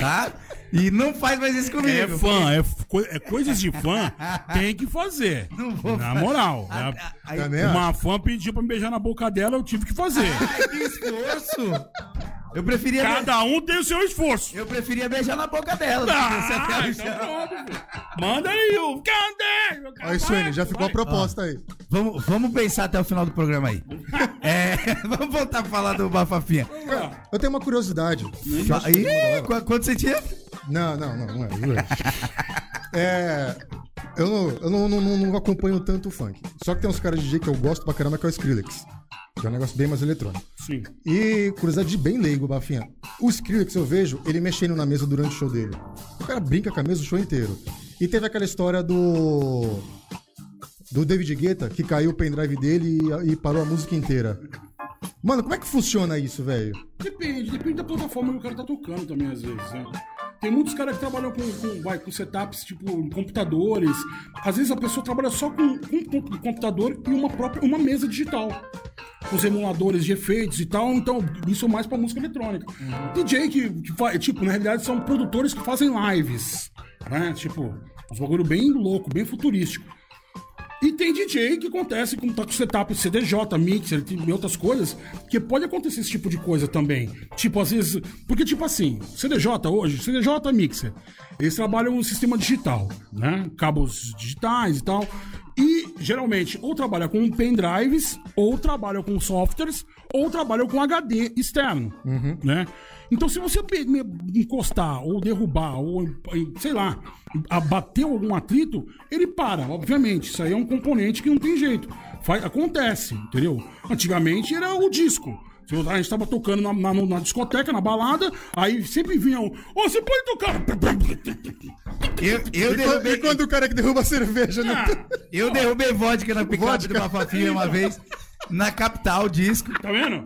tá? E não faz mais isso comigo. É fã, é, é coisas de fã, tem que fazer. [LAUGHS] Não vou Na fazer. moral. né? Aí- Também Uma fã pediu pra me beijar na boca dela, eu tive que fazer. Ai, que esforço! Eu preferia, Cada um tem o seu esforço. eu preferia beijar na boca dela. Ah, então pronto, filho. Manda aí o cadê? meu Aí, Suene, já ficou a Vai. proposta aí. Vamos, vamos pensar até o final do programa aí. É, [LAUGHS] vamos voltar a falar do Bafafinha. Eu tenho uma curiosidade. Ih, qu- quanto você tinha? Não, não, não, não é. Não é. Eu, não, eu não, não, não- acompanho tanto o funk. Só que tem uns caras de DJ que eu gosto pra caramba, que é o Skrillex. Que é um negócio bem mais eletrônico. Sim. E curiosidade de bem leigo, Bafinha. O Skrillex eu vejo ele mexendo na mesa durante o show dele. O cara brinca com a mesa o show inteiro. E teve aquela história do. Do David Guetta, que caiu o pendrive dele e, e parou a música inteira. Mano, como é que funciona isso, velho? Depende, depende da plataforma que o cara tá tocando também, às vezes, né? Tem muitos caras que trabalham com, com, vai, com setups, tipo, computadores. Às vezes a pessoa trabalha só com, com computador e uma própria uma mesa digital. Com os emuladores de efeitos e tal, então isso é mais pra música eletrônica. DJ que, que faz, tipo, na realidade são produtores que fazem lives, né? Tipo, uns bagulho bem louco, bem futurístico. E tem DJ que acontece como tá com setup CDJ, mixer e outras coisas, que pode acontecer esse tipo de coisa também. Tipo, às vezes. Porque, tipo assim, CDJ hoje, CDJ mixer, eles trabalham no sistema digital, né? Cabos digitais e tal. E geralmente ou trabalha com pendrives, ou trabalham com softwares, ou trabalham com HD externo, né? Então, se você encostar, ou derrubar, ou, sei lá, abater algum atrito, ele para, obviamente. Isso aí é um componente que não tem jeito. Faz- acontece, entendeu? Antigamente era o disco. A gente tava tocando na, na- na discoteca, na balada, aí sempre vinha um. Ô, você pode tocar! Eu, eu E, derrubei, e quando o cara que derruba a cerveja no. Ah, eu derrubei vodka na picape Vodka. do Bafafinha uma vez, na capital disco. tá vendo?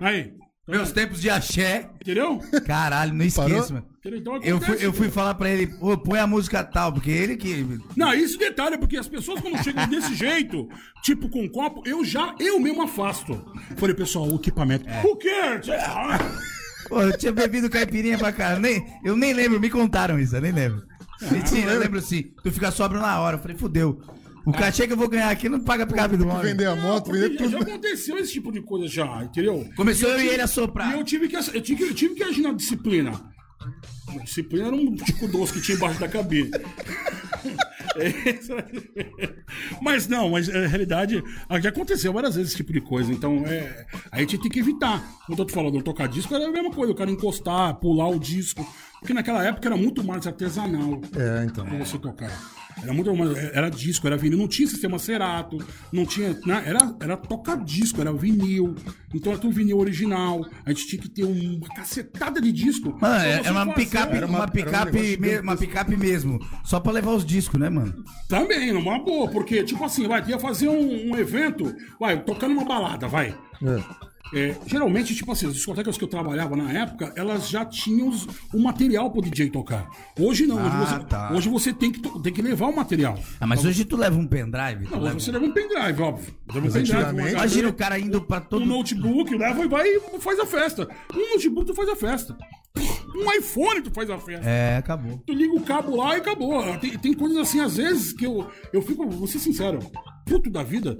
Aí. Meus tempos de axé. Entendeu? Caralho, não Parou? esqueço, mano. Entendeu? Então Eu fui, eu fui falar pra ele, põe a música tal, porque ele que. Não, isso detalhe, porque as pessoas quando chegam desse jeito, tipo com copo, eu já, eu mesmo afasto. Falei, pessoal, o equipamento. O quê? Pô, eu tinha bebido caipirinha pra caralho. Nem, eu nem lembro, me contaram isso, eu nem lembro. Mentira, eu lembro sim. Tu fica sóbrio na hora. Eu falei, fudeu. O cachê que eu vou ganhar aqui não paga picape do homem. Vender a moto, vender já, já tudo. aconteceu esse tipo de coisa já, entendeu? Começou eu e tive- ele a E soprar. eu tive que, eu tive, que- eu tive que agir na disciplina. A disciplina era um tipo doce que tinha embaixo da cabine. [LAUGHS] Essa- mas não, mas na realidade já aconteceu várias vezes esse tipo de coisa. Então é, a gente tem que evitar. Quando eu tô falando de tocar disco, era a mesma coisa, o cara encostar, pular o disco. Porque naquela época era muito mais artesanal É, então. pra você tocar. Era muito era disco, era vinil, não tinha sistema Cerato, não tinha, né? era era toca disco, era vinil. Então era tudo vinil original. A gente tinha que ter uma cacetada de disco. Mano, é, é uma picape, Era uma- uma era um picape, negócio me- uma picape mesmo. Só pra levar os discos, né, mano? Também, numa boa, porque tipo assim, vai, ia fazer um, um evento, vai, tocando uma balada, vai. É. É, geralmente, tipo assim, as discotecas que eu trabalhava na época, elas já tinham o material pro DJ tocar. Hoje não, hoje, Ah, você, tá. hoje você tem que, to- tem que levar o material. Ah, mas hoje tu leva um pendrive? tu Não, leva- hoje você leva um pendrive, óbvio. Leva um pendrive, um antigamente- HD, Imagina o cara indo pra todo. um notebook, leva e vai e faz a festa. Um notebook tu faz a festa. Um iPhone tu faz a festa. É, acabou. Tu liga o cabo lá e acabou. Tem, tem coisas assim, às vezes, que eu, eu fico, vou ser sincero, puto da vida.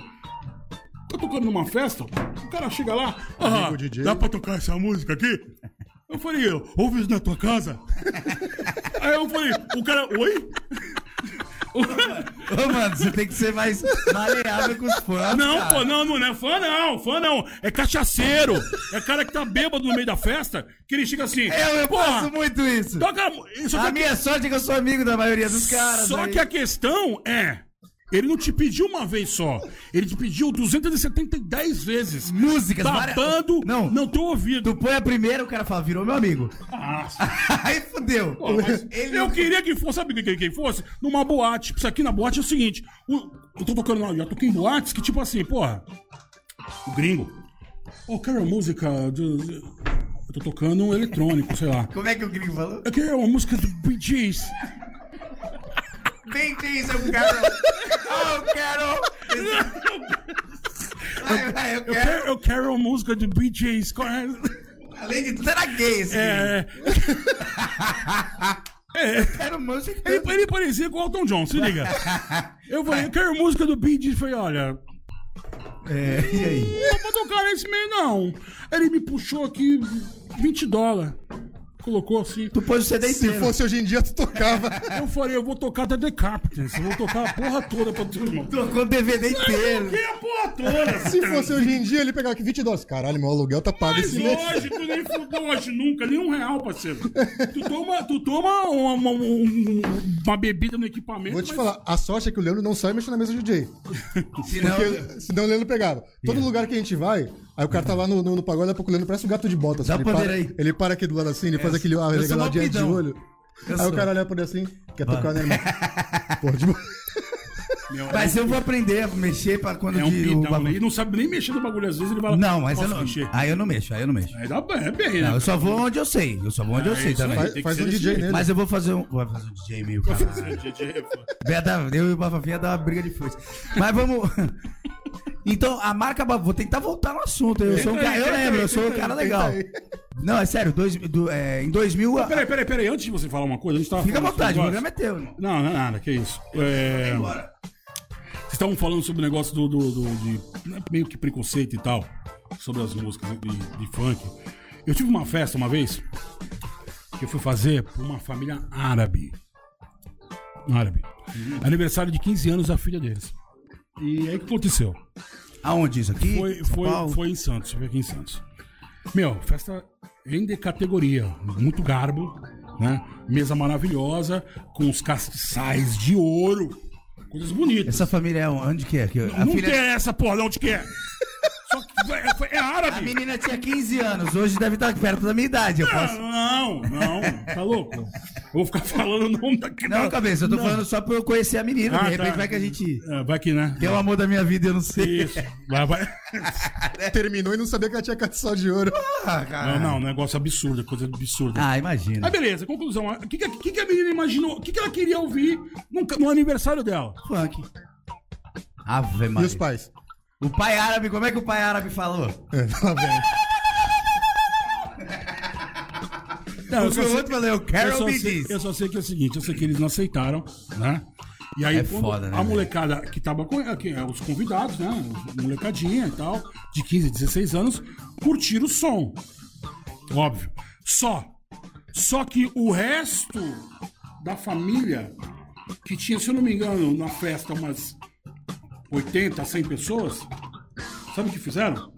Tô tocando numa festa, o cara chega lá, ah, dá pra tocar essa música aqui? Eu falei, ouve isso na tua casa? Aí eu falei, o cara, oi? [LAUGHS] Ô, mano, você tem que ser mais maleável com os fãs. Não, cara. pô, não, não é fã não, fã não. É cachaceiro. É cara que tá bêbado no meio da festa, que ele chega assim. Eu, eu "Porra, faço muito isso. Toca. Isso A aqui minha sorte é que eu sou amigo da maioria dos caras. Só aí. que a questão é. Ele não te pediu uma vez só. Ele te pediu 270 vezes. Músicas, várias- Babando Não. não teu ouvido. Tu põe a primeira, o cara fala, virou meu amigo. Ah, [LAUGHS] Aí fudeu. pô, Ele- Eu queria que fosse, sabe o que quem fosse? Numa boate. Isso aqui na boate é o seguinte: o- eu tô tocando lá, já toquei em boates que, tipo assim, porra, o gringo. Oh, quero música. Do, eu tô tocando um eletrônico, sei lá. Como é que o gringo falou? Eu quero uma música do Bee Gees. Bem isso, eu quero. Oh, eu quero. Vai, eu quero. eu quero música do Gees. Qual é? Além de tudo, era gay esse gringo. É, [LAUGHS] Eu quero música. ele, ele parecia com o Elton John, se liga. Eu falei, eu quero música do Bee Gees. Falei, olha, É, e aí? não vou tocar nesse meio, não. Ele me puxou aqui 20 dólares. Colocou assim. Tu pôs o CD Se inteiro. fosse hoje em dia, tu tocava. [LAUGHS] Eu falei, eu vou tocar da The Carpenters. Eu vou tocar a porra toda pra todo mundo. Trocou o DVD inteiro. Que a porra toda. Se fosse hoje em dia, ele pegava aqui 20 dólares. Caralho, meu aluguel tá pago Mas esse mês. hoje, tu nem fudeu hoje nunca, nem um real, parceiro. Tu toma, tu toma uma, uma, um- uma bebida no equipamento. Vou te mas- falar, a sorte é que o Leandro não sai mexendo na mesa do DJ. [LAUGHS] Senão, Porque senão o Leandro pegava. Todo lugar que a gente vai, aí o cara tá lá no, no, no pagode, pouco o Leandro parece um gato de botas. Dá ele, pra para, ver aí. ele para aqui do lado assim, ele faz aquele ah, regaladinha de olho. Eu aí sou. o cara olha por ele assim, quer tocar, né, irmão? Porra, de boa. Meu, mas eu vou aprender a mexer pra quando é um de- o bagulho- né? E não sabe nem mexer no bagulho, às vezes ele vai lá. Não, mas eu "Posso não. mexer?" Aí eu não mexo, aí eu não mexo. Aí dá bem, é bem, né? Não, eu só vou onde eu sei. Eu só vou onde eu É sei também. Faz, faz um DJ nele. Mas eu vou fazer um. Vou fazer um DJ meio cara. Vai dar- Eu e o Bafafinha dar uma briga de foice. Mas vamos. Então, a marca. Vou tentar voltar no assunto. Eu sou um cara. Eu lembro, eu sou um cara legal. Não, é sério, dois, do- é, em 2000. a- Peraí, peraí, peraí. Antes de você falar uma coisa, a gente tava Fica à vontade, o programa é teu. irmão. Não, não é nada, que isso. É... Vocês estavam falando sobre o negócio do, do, do- de né, meio que preconceito e tal, sobre as músicas de, de funk. Eu tive uma festa uma vez que eu fui fazer pra uma família árabe. Árabe. Aniversário de 15 anos da filha deles. E aí o que aconteceu? Aonde isso aqui? Foi, foi, foi em Santos, foi aqui em Santos. Meu, festa em de categoria, muito garbo, né? Mesa maravilhosa, com os castiçais de ouro, coisas bonitas. Essa família é onde que é? Que a, Não filha- tem essa porra, de onde que é? Só que é, é a árabe. menina tinha 15 anos, hoje deve estar perto da minha idade. Eu posso... Não, não, tá louco? Vou ficar falando o nome daqui. Não, cabeça, eu tô Não. falando só pra eu conhecer a menina. Ah, de repente tá. vai que a gente. É, vai que, né? Que é o amor da minha vida, eu não sei. Isso. Vai, vai. [LAUGHS] Terminou e não sabia que ela tinha castiçal de ouro. Ah, cara. Não, não, negócio absurdo, coisa absurda. Ah, imagina. Aí beleza, conclusão. O que, que, que a menina imaginou? O que, que ela queria ouvir no, no aniversário dela? Funk. Ave E Maria. os pais? O pai árabe, como é que o pai árabe falou? É, lá vem. Não, Porque o outro falou, eu eu só, sei, eu só sei que é o seguinte, eu sei que eles não aceitaram, né? E aí, É foda, né, a molecada que tava com aqui, é, os convidados, né? Molecadinha e tal, de 15, 16 anos, curtiram o som. Óbvio. Só. Só que o resto da família, que tinha, se eu não me engano, na festa umas 80, 100 pessoas, sabe o que fizeram?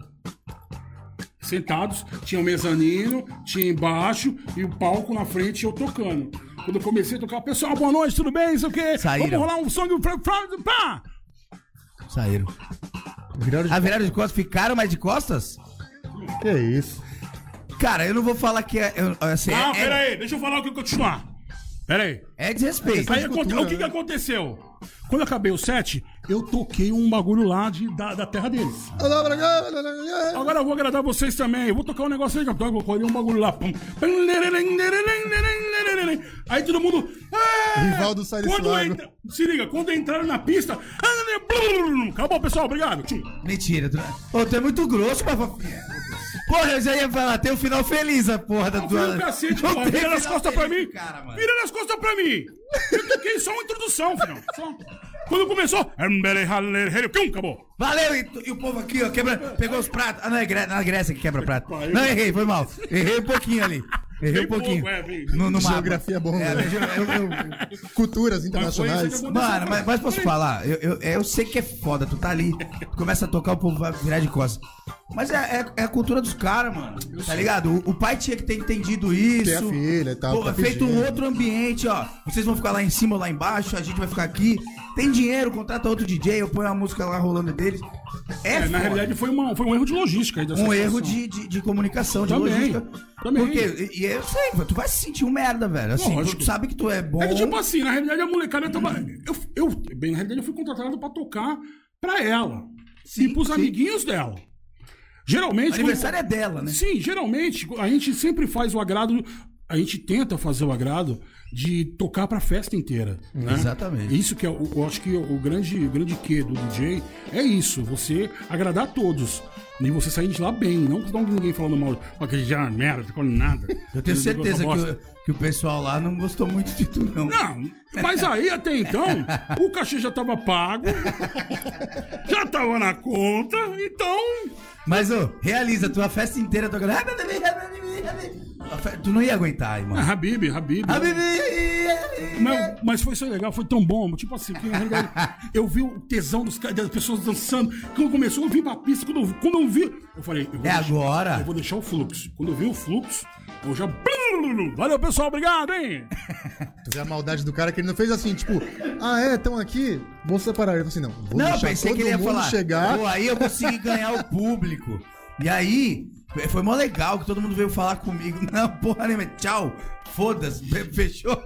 Sentados, tinha o mezanino, tinha embaixo e o palco na frente e eu tocando. Quando eu comecei a tocar, pessoal, boa noite, tudo bem? Isso o quê? Saíram. Vamos rolar um som de. Pá! Saíram. Viraram de... Ah, viraram de costas? Ficaram mais de costas? Que isso? Cara, eu não vou falar que é. eu- assim, Não, é, é, aí, deixa eu falar o que eu continuar. Pera aí. é desrespeito. Aí cultura, o que, que né? aconteceu? Quando eu acabei o set, eu toquei um bagulho lá de, da, da terra deles. Agora eu vou agradar vocês também. Eu vou tocar um negócio aí, eu vou colher um bagulho lá. Aí todo mundo. "Ah!" Rivaldo sai Quando entra- Se liga, quando entraram na pista. Acabou, pessoal, obrigado. Mentira. Tu... Ô, tu é muito grosso, Bafafinha. Porra, eu já ia falar, tem um final feliz a porra da Não, tua. cacete, Não porra. tem Vira nas costas pra mim. Cara, mano. Vira nas costas pra mim. Eu toquei só uma introdução, filhão. Só. Quando começou. Acabou. Valeu, e, e o povo aqui, ó, quebra, pegou os pratos. Ah, não, é na Grécia que quebra prato. Não, errei, foi mal. Errei um pouquinho ali. Errei um pouquinho. pouco, é, bem. No, no mapa. Geografia é bom, É, né? mas eu- eu- eu- Culturas internacionais. Mano, mas, mas posso falar? Eu, eu, eu sei que é foda, tu tá ali, tu começa a tocar, o povo vai virar de costas. Mas é, é- é a cultura dos caras, mano. Tá ligado? O, o pai tinha que ter entendido isso. Ter a filha e tal, Pô, tá é feito um pedindo. outro ambiente, ó. Vocês vão ficar lá em cima ou lá embaixo, a gente vai ficar aqui. Tem dinheiro, contrata outro DJ, eu ponho a música lá rolando deles. É, É, na realidade foi, uma, foi um erro de logística aí um situação. erro de, de, de comunicação, de Também, logística. também. Porque, e, e eu sei, tu vai se sentir um merda, velho. Assim, Lógico. tu sabe que tu é bom. É que, tipo assim, na realidade a molecada tava. Eu, eu, bem, na realidade, eu fui contratado pra tocar pra ela. Sim, e pros sim. amiguinhos dela. Geralmente. o aniversário é dela, né? Sim, geralmente a gente sempre faz o agrado. A gente tenta fazer o agrado de tocar pra festa inteira. Né? Exatamente. Isso que é, eu acho que o grande, o grande quê do DJ é isso, você agradar a todos. E você sair de lá bem, não não ninguém falando mal, "Ó, aquele já é merda, ficou nada. Eu tenho certeza que o, que o pessoal lá não gostou muito de tu, não. Não, mas aí até então, o cachê já tava pago, já tava na conta, então. Mas, ô, realiza, tua festa inteira tocando. A fe- Tu não ia aguentar, Ah, irmão. Habib, Habib. Mas, mas foi isso legal, foi tão bom. Tipo assim, eu vi o tesão dos, das pessoas dançando. Quando começou, eu vim pra pista. Quando eu, quando eu vi, eu falei, eu vou É deixar- agora. Eu vou deixar o fluxo. Quando eu vi o fluxo, eu já. Valeu, pessoal, obrigado, hein? [LAUGHS] Tu vê a maldade do cara que ele não fez assim, tipo, ah, é, estão aqui, vamos separar. Ele falou assim, não, vou Não, deixar pensei todo que ele ia mundo falar. chegar. Pô, aí eu consegui ganhar o público. E aí, foi mó legal que todo mundo veio falar comigo. [LAUGHS] Não, porra nenhuma, tchau. Foda-se, fechou? [LAUGHS]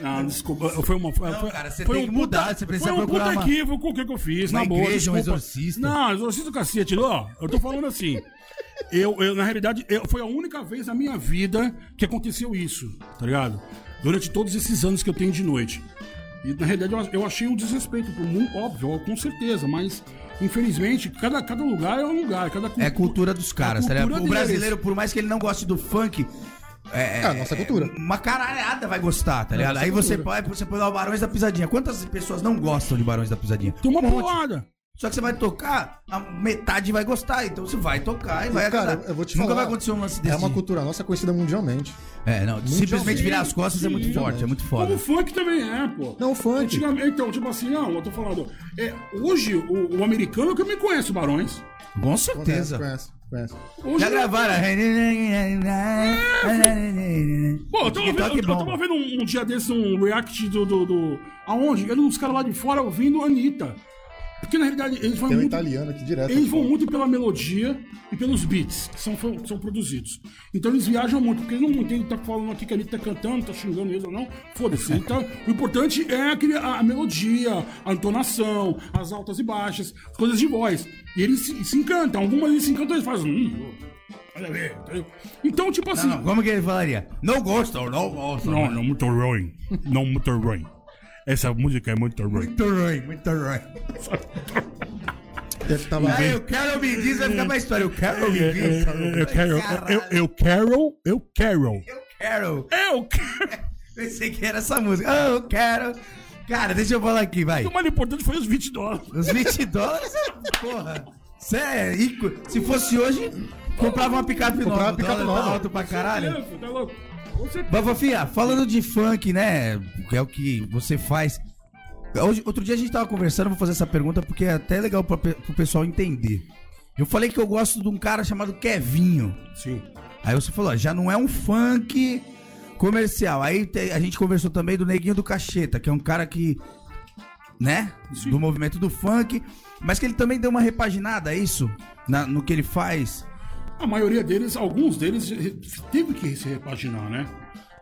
Ah, desculpa, foi uma. Foi, Não, cara, você foi tem um que mudar, puta- você precisa Foi um procurar puta uma- equívoco que, que eu fiz, uma na boa. igreja, um desculpa. exorcista. Não, exorcista cacete, ó. Eu tô falando assim. Eu, eu, na realidade, eu- foi a única vez na minha vida que aconteceu isso, tá ligado? Durante todos esses anos que eu tenho de noite. E na realidade eu, eu achei um desrespeito pro mundo, óbvio, com certeza, mas infelizmente, cada, cada lugar é um lugar. Cada É a cultura dos caras, É tá ligado? cultura O brasileiro, por mais que ele não goste do funk. É, É a nossa cultura. Uma caralhada vai gostar, tá ligado? nossa Aí você cultura. pode, você põe lá o Barões da Pisadinha. Quantas pessoas não gostam de Barões da Pisadinha? Tem uma Um porrada. Só que você vai tocar, a metade vai gostar. Então você vai tocar e vai Cara, agradar. eu vou te Nunca falar. vai acontecer um lance desse. É uma cultura nossa conhecida mundialmente. É, não. Simplesmente virar as costas é muito Sim. forte, é muito Como foda. o funk também é, pô. Não, o funk. Antigamente, então, tipo assim, não, eu tô falando. É, hoje, o, o americano que eu me conheço, Barões. Com certeza. conhece, conhece. Hoje, Já gravaram? Pô, eu tava, vendo, TikTok eu, eu tava vendo um, um dia desses um react do. do, do aonde? Eram uns caras lá de fora ouvindo a Anitta. Porque na realidade eles vão Tem um muito. italiano aqui direto. Eles vão muito pela melodia e pelos beats que são, que são produzidos. Então eles viajam muito, porque eles não entendem que tá falando aqui que a Anitta tá cantando, tá xingando eles ou não. Foda-se. Então, [LAUGHS] o importante é aquele, a, a melodia, a entonação, as altas e baixas, as coisas de voz. E eles se, se encantam. Algumas eles se encantam e eles fazem. Hum, olha a ver. entendeu? Então, tipo assim. Não, não, como que ele falaria? Não gosto, não gosto. Não, não, muito ruim. Não, muito ruim. Essa música é muito ruim. Muito ruim, muito ruim. Deve tava Ah, eu quero me diz, vai ficar mais história. Eu quero me diz. Eu quero, eu, eu quero, eu quero. Eu quero. Eu quero. Pensei que era essa música. Ah, eu quero. Cara, deixa eu falar aqui, vai. O mais importante foi os 20 dólares. Os 20 dólares, porra. Cê é rico. Se fosse hoje, comprava uma picape nova. Comprava uma picape tá nova. alto pra caralho. É, Tá louco? Com certeza. Mas, Fafia, falando de funk, né? É o que você faz. Hoje, outro dia a gente tava conversando, vou fazer essa pergunta porque é até legal pra, pro pessoal entender. Eu falei que eu gosto de um cara chamado Kevinho. Sim. Aí você falou, ó, já não é um funk comercial. Aí te- a gente conversou também do Neguinho do Cacheta, que é um cara que, né, Sim. do movimento do funk, mas que ele também deu uma repaginada, é isso? Na- no que ele faz. A maioria deles, alguns deles, teve que se repaginar, né?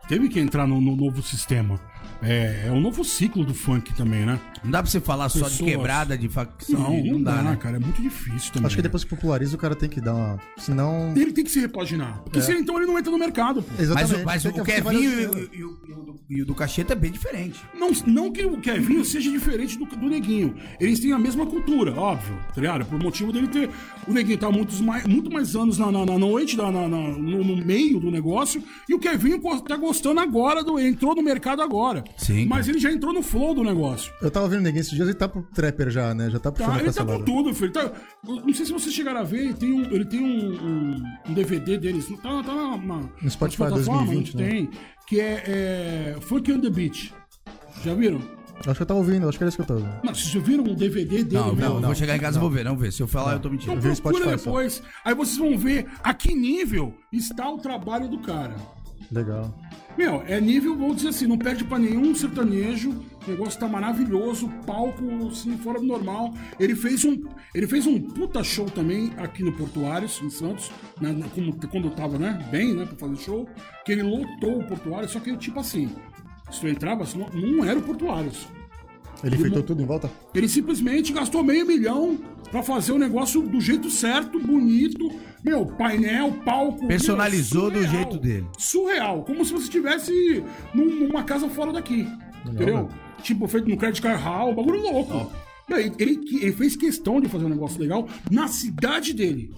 Teve que entrar no, no novo sistema. É, é um novo ciclo do funk também, né? Não dá pra você falar só de Pessoas. quebrada, de facção. Não, não, dá, né? cara. É muito difícil também. Acho que depois que populariza, o cara tem que dar uma. Senão. Ele tem que se repaginar. Porque senão então ele não entra no mercado, pô. Mas, Exatamente. o- mas tem o Kevinho e, várias- e o- e e do Cacheta é bem diferente. Não, não que o Kevinho seja diferente do, do Neguinho. Eles têm a mesma cultura, óbvio, tá ligado? Por motivo dele ter. O Neguinho tá muitos mais, muito mais anos na, na, na noite, na, na- no, no meio do negócio. E o Kevinho go- tá gostando agora, do, entrou no mercado agora. Sim, Mas ele já entrou no flow do negócio. Eu tava vendo ninguém esses dias, ele tá pro trapper já, né? Já tá puxando Tá, ele tá com tudo, filho. Tá, não sei se vocês chegaram a ver, ele tem um, ele tem um, um- um DVD deles. Tá, tá na, na, No Spotify nas plataformas, 2020, né? Tem, que é, é Funk on the Beach. Já viram? Acho que eu tava ouvindo, acho que era isso que eu tava ouvindo. Não, vocês já viram um DVD dele? Não, meu? não, vou chegar em casa e vou ver, não ver. Se eu falar, eu tô mentindo. Então procura Spotify só. depois. Aí vocês vão ver a que nível está o trabalho do cara. Legal. Meu, é nível, vou dizer assim, não perde pra nenhum sertanejo. O negócio tá maravilhoso, palco assim, fora do normal. Ele fez um, ele fez um puta show também aqui no Portuários, em Santos, né, como- quando eu tava, né, bem, né, pra fazer show. Que ele lotou o Portuários, só que tipo assim, se tu entrava, não, não era o Portuários. Ele fritou tudo em volta? Ele simplesmente gastou meio milhão pra fazer o negócio do jeito certo, bonito. Meu, painel, palco. Personalizou do surreal. jeito dele. Surreal. Como se você estivesse num- numa casa fora daqui. entendeu? Tipo, feito no Credit Card Hall, bagulho louco. Meu, Ele, ele, ele fez questão de fazer um negócio legal na cidade dele.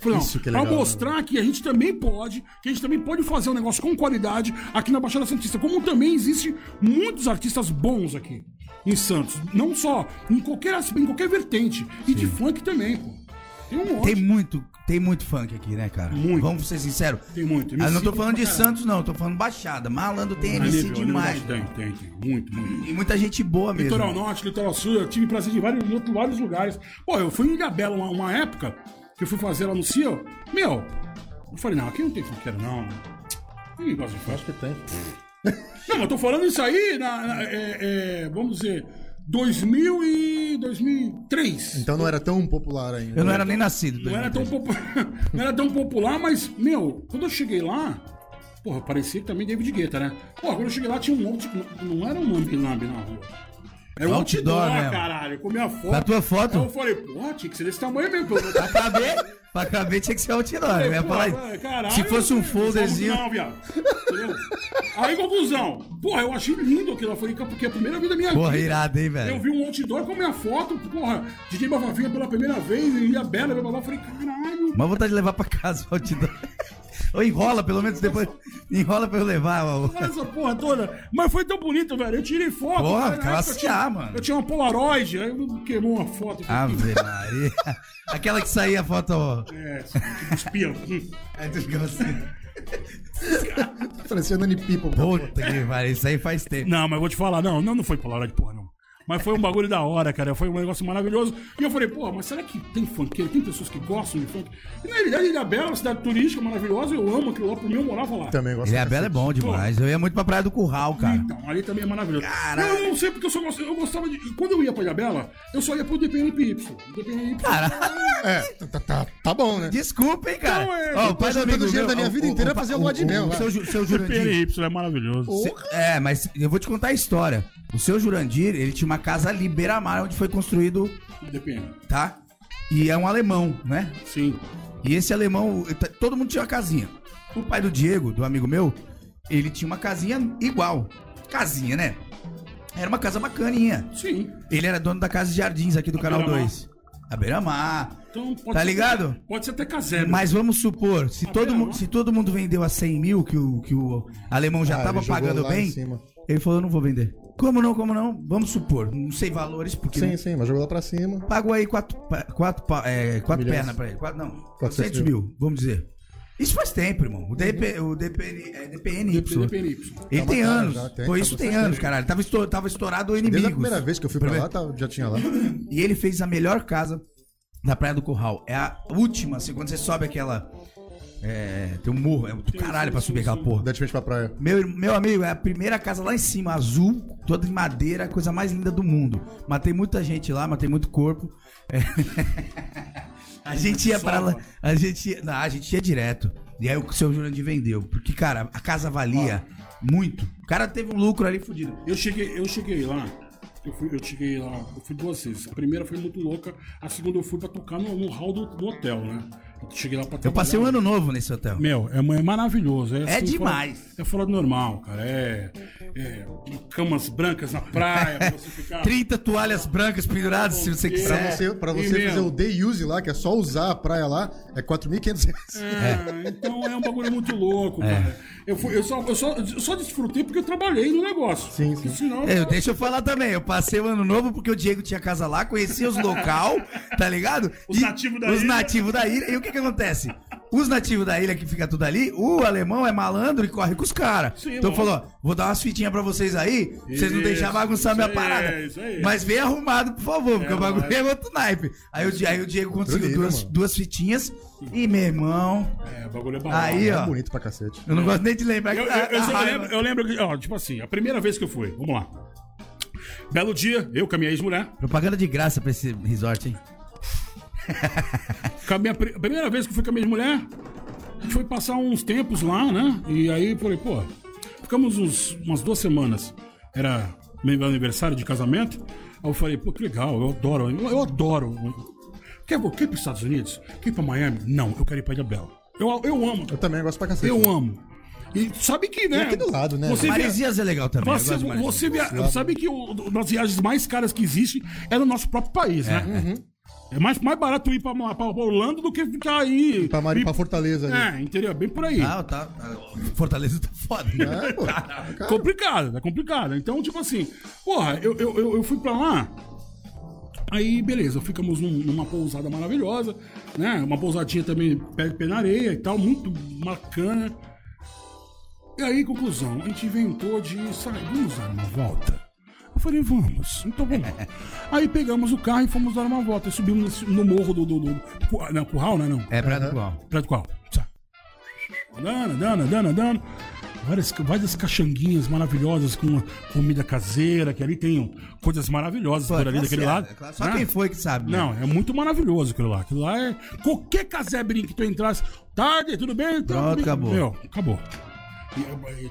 Falei, Isso não, que é pra legal, mostrar que a gente também pode, que a gente também pode fazer um negócio com qualidade aqui na Baixada Santista. Como também existe muitos artistas bons aqui em Santos. Não só, em qualquer, em qualquer vertente. E de funk também, pô. Tem um. Tem muito, tem muito funk aqui, né, cara? Muito. Vamos ser sinceros. Tem muito. Ah, não tô falando de caralho. Santos, não. Tô falando Baixada. Malandro tem MC nível, demais. Tem, tem, tem. Muito, muito. E muita gente boa mesmo. Litoral Norte, Litoral Sul, eu tive prazer de vários, em vários lugares. Pô, eu fui em Ilhabela uma, uma época que eu fui fazer lá no CIO. Meu, eu falei, não, aqui não tem funkeiro, não. Ninguém gosta de funk. Acho que tem. Não, eu tô falando isso aí, na, na- é, é, vamos dizer, 2000 e 2003. Então não era tão popular ainda. Eu não era nem nascido. Não era, tão popu- [LAUGHS] não era tão popular, mas, meu, quando eu cheguei lá, porra, parecia também David Guetta, né? Porra, quando eu cheguei lá tinha um monte, não, não era um lambi-lambi na rua. Era um Outdoor outdoor, mesmo. caralho, com minha foto. Da tua foto? Aí eu falei, porra, tinha que ser desse tamanho mesmo. pelo- Pra caber, [LAUGHS] pra caber tinha que ser outdoor. Eu ia falar. Porra, caralho, Se fosse um folderzinho. Não, viado. Aí, conclusão. Porra, eu achei lindo aquilo. Eu falei, porque é a primeira vez da minha Porra, vida. irado, hein, Eu velho? vi um outdoor com a minha foto, porra, DJ Bafafinha pela primeira vez, e ia Bela, blá, blá, blá. Eu falei, caralho. Uma vontade de levar pra casa o outdoor. Ou enrola, pelo menos depois. Enrola pra eu levar. Olha essa porra toda. Mas foi tão bonito, velho. Eu tirei foto. Porra, cara, na classe época eu tinha- A, mano. Eu tinha uma Polaroid, aí eu queimou uma foto. Ave Maria. Aquela que saía a foto. É, tipo espião. Assim. Parecia Nani People. Puta que pariu, isso aí faz tempo. Não, mas vou te falar, não, não, não foi Polaroid, porra, não. Mas foi um bagulho da hora, cara. Foi um negócio maravilhoso. E eu falei, porra, mas será que tem funkeiro? Tem pessoas que gostam de funk? E na realidade, Ilha Bela é uma cidade turística maravilhosa. Eu amo aquilo lá. Por mim, eu morava lá. Também gosto. Ilha Bela é bom demais. Eu ia muito pra Praia do Curral, cara. Então, ali também é maravilhoso. Caralho. Eu não sei porque eu só gostava, eu gostava de. Quando eu ia pra Ilha Bela, eu só ia pro DPNPY. DPNPY. Caralho. É, tá, tá, tá bom, né? Desculpa, hein, cara. Não, é, Ó, eu o pai tô do amigo juntando dinheiro da minha o- vida o- inteira o- pra fazer o- lua de mel. Seu, Ju- seu Jurandir. DPNY é maravilhoso. É, mas eu vou te contar a história. O seu Jurandir, ele tinha uma casa ali, beira-mar, onde foi construído, tá? E é um alemão, né? Sim. E esse alemão, t- todo mundo tinha uma casinha. O pai do Diego, do amigo meu, ele tinha uma casinha igual. Casinha, né? Era uma casa bacaninha. Sim. Ele era dono da Casa de Jardins aqui do Canal Beira-Mar. 2. A beira-mar. Então, pode Tá ser- ligado? Pode ser até caseiro. Mas vamos supor, se A todo, mundo, se todo mundo vendeu a 100 mil, que o, que o alemão já Ah, tava pagando bem, ele falou, eu não vou vender. Como não, como não? Vamos supor, não sei valores, porque Sim, sim, mas jogou lá pra cima. pagou aí quatro, quatro, é, quatro Milhões. pernas pra ele. Quatro, não, 400 400 mil, vamos dizer. Isso faz tempo, irmão. O, DP, o DPN, é, DPNY. DPNY. Ele Tá tem bacana, anos. já tem, Pô, tá isso tem anos, caralho. Tava, estou, tava estourado o inimigos. Desde a primeira vez que eu fui pra lá, tá- já tinha lá. E ele fez a melhor casa na Praia do Curral. É a última, assim, quando você sobe aquela. É, tem um morro, é do caralho pra subir aquela porra. Dá de frente pra praia. Meu, meu amigo, é a primeira casa lá em cima, azul, toda de madeira, a coisa mais linda do mundo. Matei muita gente lá, matei muito corpo. É. [LAUGHS] A gente ia pra lá, a gente ia, não, a gente ia direto. E aí o seu Jurandir vendeu. Porque, cara, a casa valia muito. O cara teve um lucro ali fudido. Eu cheguei, eu cheguei lá. Eu, fui, eu cheguei lá, eu fui duas vezes. A primeira foi muito louca, a segunda eu fui pra tocar no, no hall do, do hotel, né? Eu cheguei lá pra Eu passei um trabalhar. ano novo nesse hotel. Meu, é, é maravilhoso. É, É assim, demais. Fora, é fora do normal, cara. É, é camas brancas na praia, pra você [LAUGHS] ficar. 30 toalhas brancas penduradas, se você Pra Pra quiser. você, pra você fazer mesmo. o day use lá, que é só usar a praia lá, é 4.500 reais. É, Então é um bagulho muito louco, cara. Eu, fui, eu, só, eu, só, eu só desfrutei porque eu trabalhei no negócio. Sim, sim. Senão, Eu, deixa eu falar também, eu passei o ano novo porque o Diego tinha casa lá, conhecia os local, tá ligado? Os nativos da Os ilha. nativos da ilha. E o que que acontece? os nativos da ilha que fica tudo ali, o alemão é malandro e corre com os caras. Então lógico. falou, vou dar umas fitinhas pra vocês aí, pra vocês não deixarem bagunçar minha aí, parada. isso aí. Mas vem arrumado, por favor, porque É o bagulho é outro naipe. Aí o, aí o Diego conseguiu duas, mano. duas fitinhas e, meu irmão, É, o bagulho é barato. aí, É ó, bonito pra cacete. eu não gosto nem de lembrar Eu, que eu, a- eu a lembro, eu lembro que, ó, tipo assim, a primeira vez que eu fui, vamos lá. Belo dia, eu com a minha ex-mulher. Propaganda de graça pra esse resort, hein? Com a minha a primeira vez que eu fui com a minha mulher, foi passar uns tempos lá, né? E aí falei, pô, ficamos uns, umas duas semanas. Era meu aniversário de casamento. Aí eu falei, pô, que legal, eu adoro, eu, eu adoro. Quer, quer ir para os Estados Unidos? Quer ir para Miami? Não, eu quero ir para Ilha Bela. Eu, eu amo, Eu também gosto pra cacete. eu amo. E sabe que, né? E aqui do lado, né? Você via- Maresias é legal também. Você, você via- sabe que o, uma das viagens mais caras que existe é no nosso próprio país, né? É mais, mais barato ir pra, pra Orlando do que ficar aí. Pra, Mari, ir- pra Fortaleza ali. É, entendeu? Bem por aí. Ah, tá. Fortaleza tá foda. né? É, pô. complicado, é complicado. Então, tipo assim, porra, eu, eu, eu, eu fui pra lá. Aí, beleza, ficamos num- numa pousada maravilhosa, né? Uma pousadinha também pé, pé na areia e tal, muito bacana. E aí, conclusão, a gente inventou de sair, vamos dar uma volta. Eu falei, vamos, então vamos. [LAUGHS] aí pegamos o carro e fomos dar uma volta. Subimos no morro do. do, do, do não, curral, né? Não. É Praia do Qual. Praia do qual? Tá. Andando, andando, andando, andando. Várias, várias caixanguinhas maravilhosas com comida caseira, que ali tem coisas maravilhosas por ali daquele lado. Só né? quem foi que sabe. né? Não, é muito maravilhoso aquilo lá. Aquilo lá é. Qualquer casebrinho que tu entrasse. Tarde, tudo bem? Tudo Pronto, bem. acabou. Meu, acabou.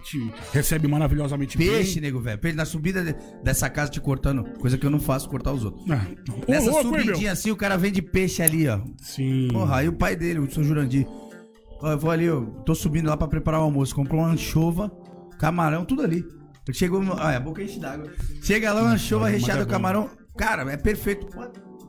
Te recebe maravilhosamente Peixe, bem. nego, velho. Peixe na subida de- dessa casa te cortando. Coisa que eu não faço, cortar os outros. Ah, ô, Nessa louco, subidinha assim, o cara vende peixe ali, ó. Sim. Porra, aí o pai dele, o seu Jurandir. Ó, eu vou ali, eu tô subindo lá pra preparar o almoço. Comprou uma anchova, camarão, tudo ali. Chegou. Olha, a boca enche d'água. Chega lá, uma anchova recheada é com camarão. Cara, é perfeito.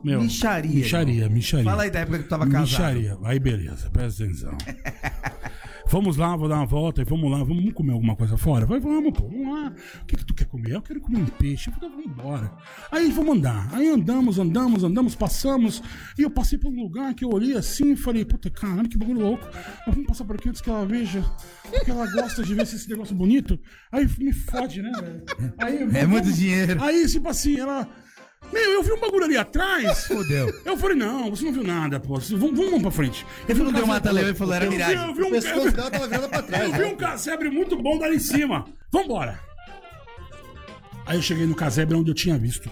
Meu, Micharia. Micharia, micharia. Fala aí da época que tu tava casado. Micharia. Aí beleza, presta atenção. [LAUGHS] vamos lá, vou dar uma volta e vamos lá, vamos comer alguma coisa fora? Vai, vamos, pô, vamos lá. O que, que tu quer comer? Eu quero comer um peixe. Falei, vamos embora. Aí vamos andar. Aí andamos, andamos, andamos, passamos. E eu passei por um lugar que eu olhei assim e falei, puta, caralho, que bagulho louco. Mas vamos passar por aqui antes que ela veja. Que ela gosta de ver esse negócio bonito. Aí me fode, né, velho? Aí, É muito dinheiro. Aí, tipo assim, ela. Meu, eu vi um bagulho ali atrás. Fudeu. Eu falei, não, você não viu nada, pô. Vamos, vamos pra frente. Eu vi não deu casebre- mata-leão e falou, era Eu vi- miragem. Eu vi um, pescoço eu dela tava virando pra trás. vi um casebre muito bom dali em cima. Vambora. Aí eu cheguei no casebre onde eu tinha visto.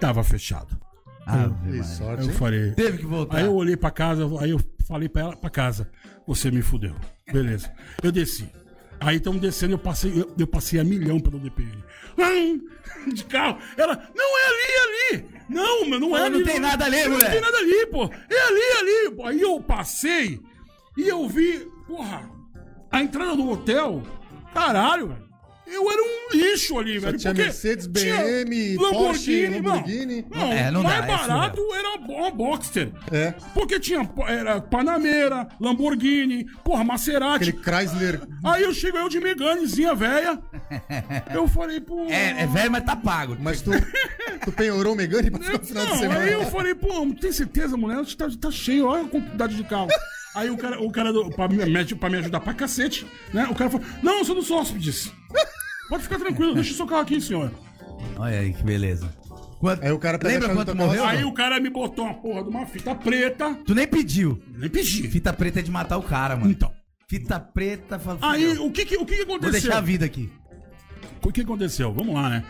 Tava fechado. Ah, Que Maria. sorte, Eu hein? falei. Teve que voltar. Aí eu olhei pra casa, aí eu falei pra ela, pra casa, você me fudeu. Beleza. Eu desci. Aí estamos descendo, eu passei, eu, eu passei a milhão pelo DPN. De carro. Ela, não é ali, ali. Não, mas não é ali. não tem nada ali, não mulher. Não tem nada ali, pô. É ali, ali. Pô. Aí eu passei e eu vi, porra, a entrada do hotel. Caralho, velho. Eu era um lixo ali, velho. tinha Mercedes, tinha BM, Porsche, Lamborghini. Não, É, não o mais dá, é barato era uma Boxster. É. Porque tinha era Panamera, Lamborghini, porra, Maserati. Aquele Chrysler. Aí eu chego eu de Meganezinha velha. [LAUGHS] Eu falei, pô. É, é velho, mas tá pago. Mas tu, tu penhorou o Megane pra ficar no final de Não, semana. aí eu falei, pô, tem certeza, mulher? Tá, tá cheio, olha a quantidade de carro. Aí o cara, o cara do, pra, me, me- pra me ajudar pra cacete, né? O cara falou: Não, eu sou dos hóspedes. Pode ficar tranquilo, deixa o seu carro aqui, senhor. Olha aí, que beleza. Quanto- Aí o cara pega Lembra quanto morreu? Aí o cara me botou uma porra de uma fita preta. Tu nem pediu. Nem pedi. Fita preta é de matar o cara, mano. Então. Fita preta... fala- Aí o que que, o que, que Vou aconteceu? deixar a vida aqui. O que aconteceu? Vamos lá, né?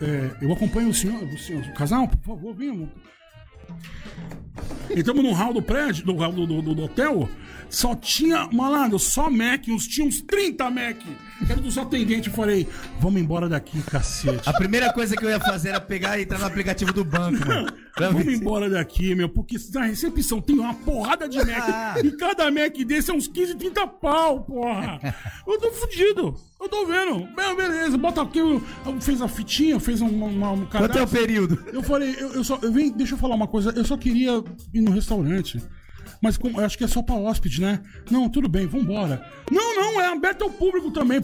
É, eu acompanho o senhor, o senhor, o casal, por favor, venham. Entramos no hall do prédio, no hall do, do- do- do hotel, só tinha, malandro, só Mac, uns, tinha uns 30 Mac. Era dos atendentes, eu falei, vamos embora daqui, cacete. A primeira coisa que eu ia fazer era pegar e entrar no aplicativo do banco, mano. [LAUGHS] Vamos ver embora daqui, meu, porque na recepção tem uma porrada de Mac. Ah. e cada Mac desse é uns 15, 30 pau, porra. [LAUGHS] Eu tô fudido. Eu tô vendo. Bem, beleza, bota aqui. eu- eu- Fez a fitinha, fez um, uma, um Quanto é o período? Eu falei, eu, eu só. Eu vim, deixa eu falar uma coisa, eu só queria ir no restaurante. Mas como, eu acho que é só pra hóspede, né? Não, tudo bem, vambora. Não, não, é aberto ao público também.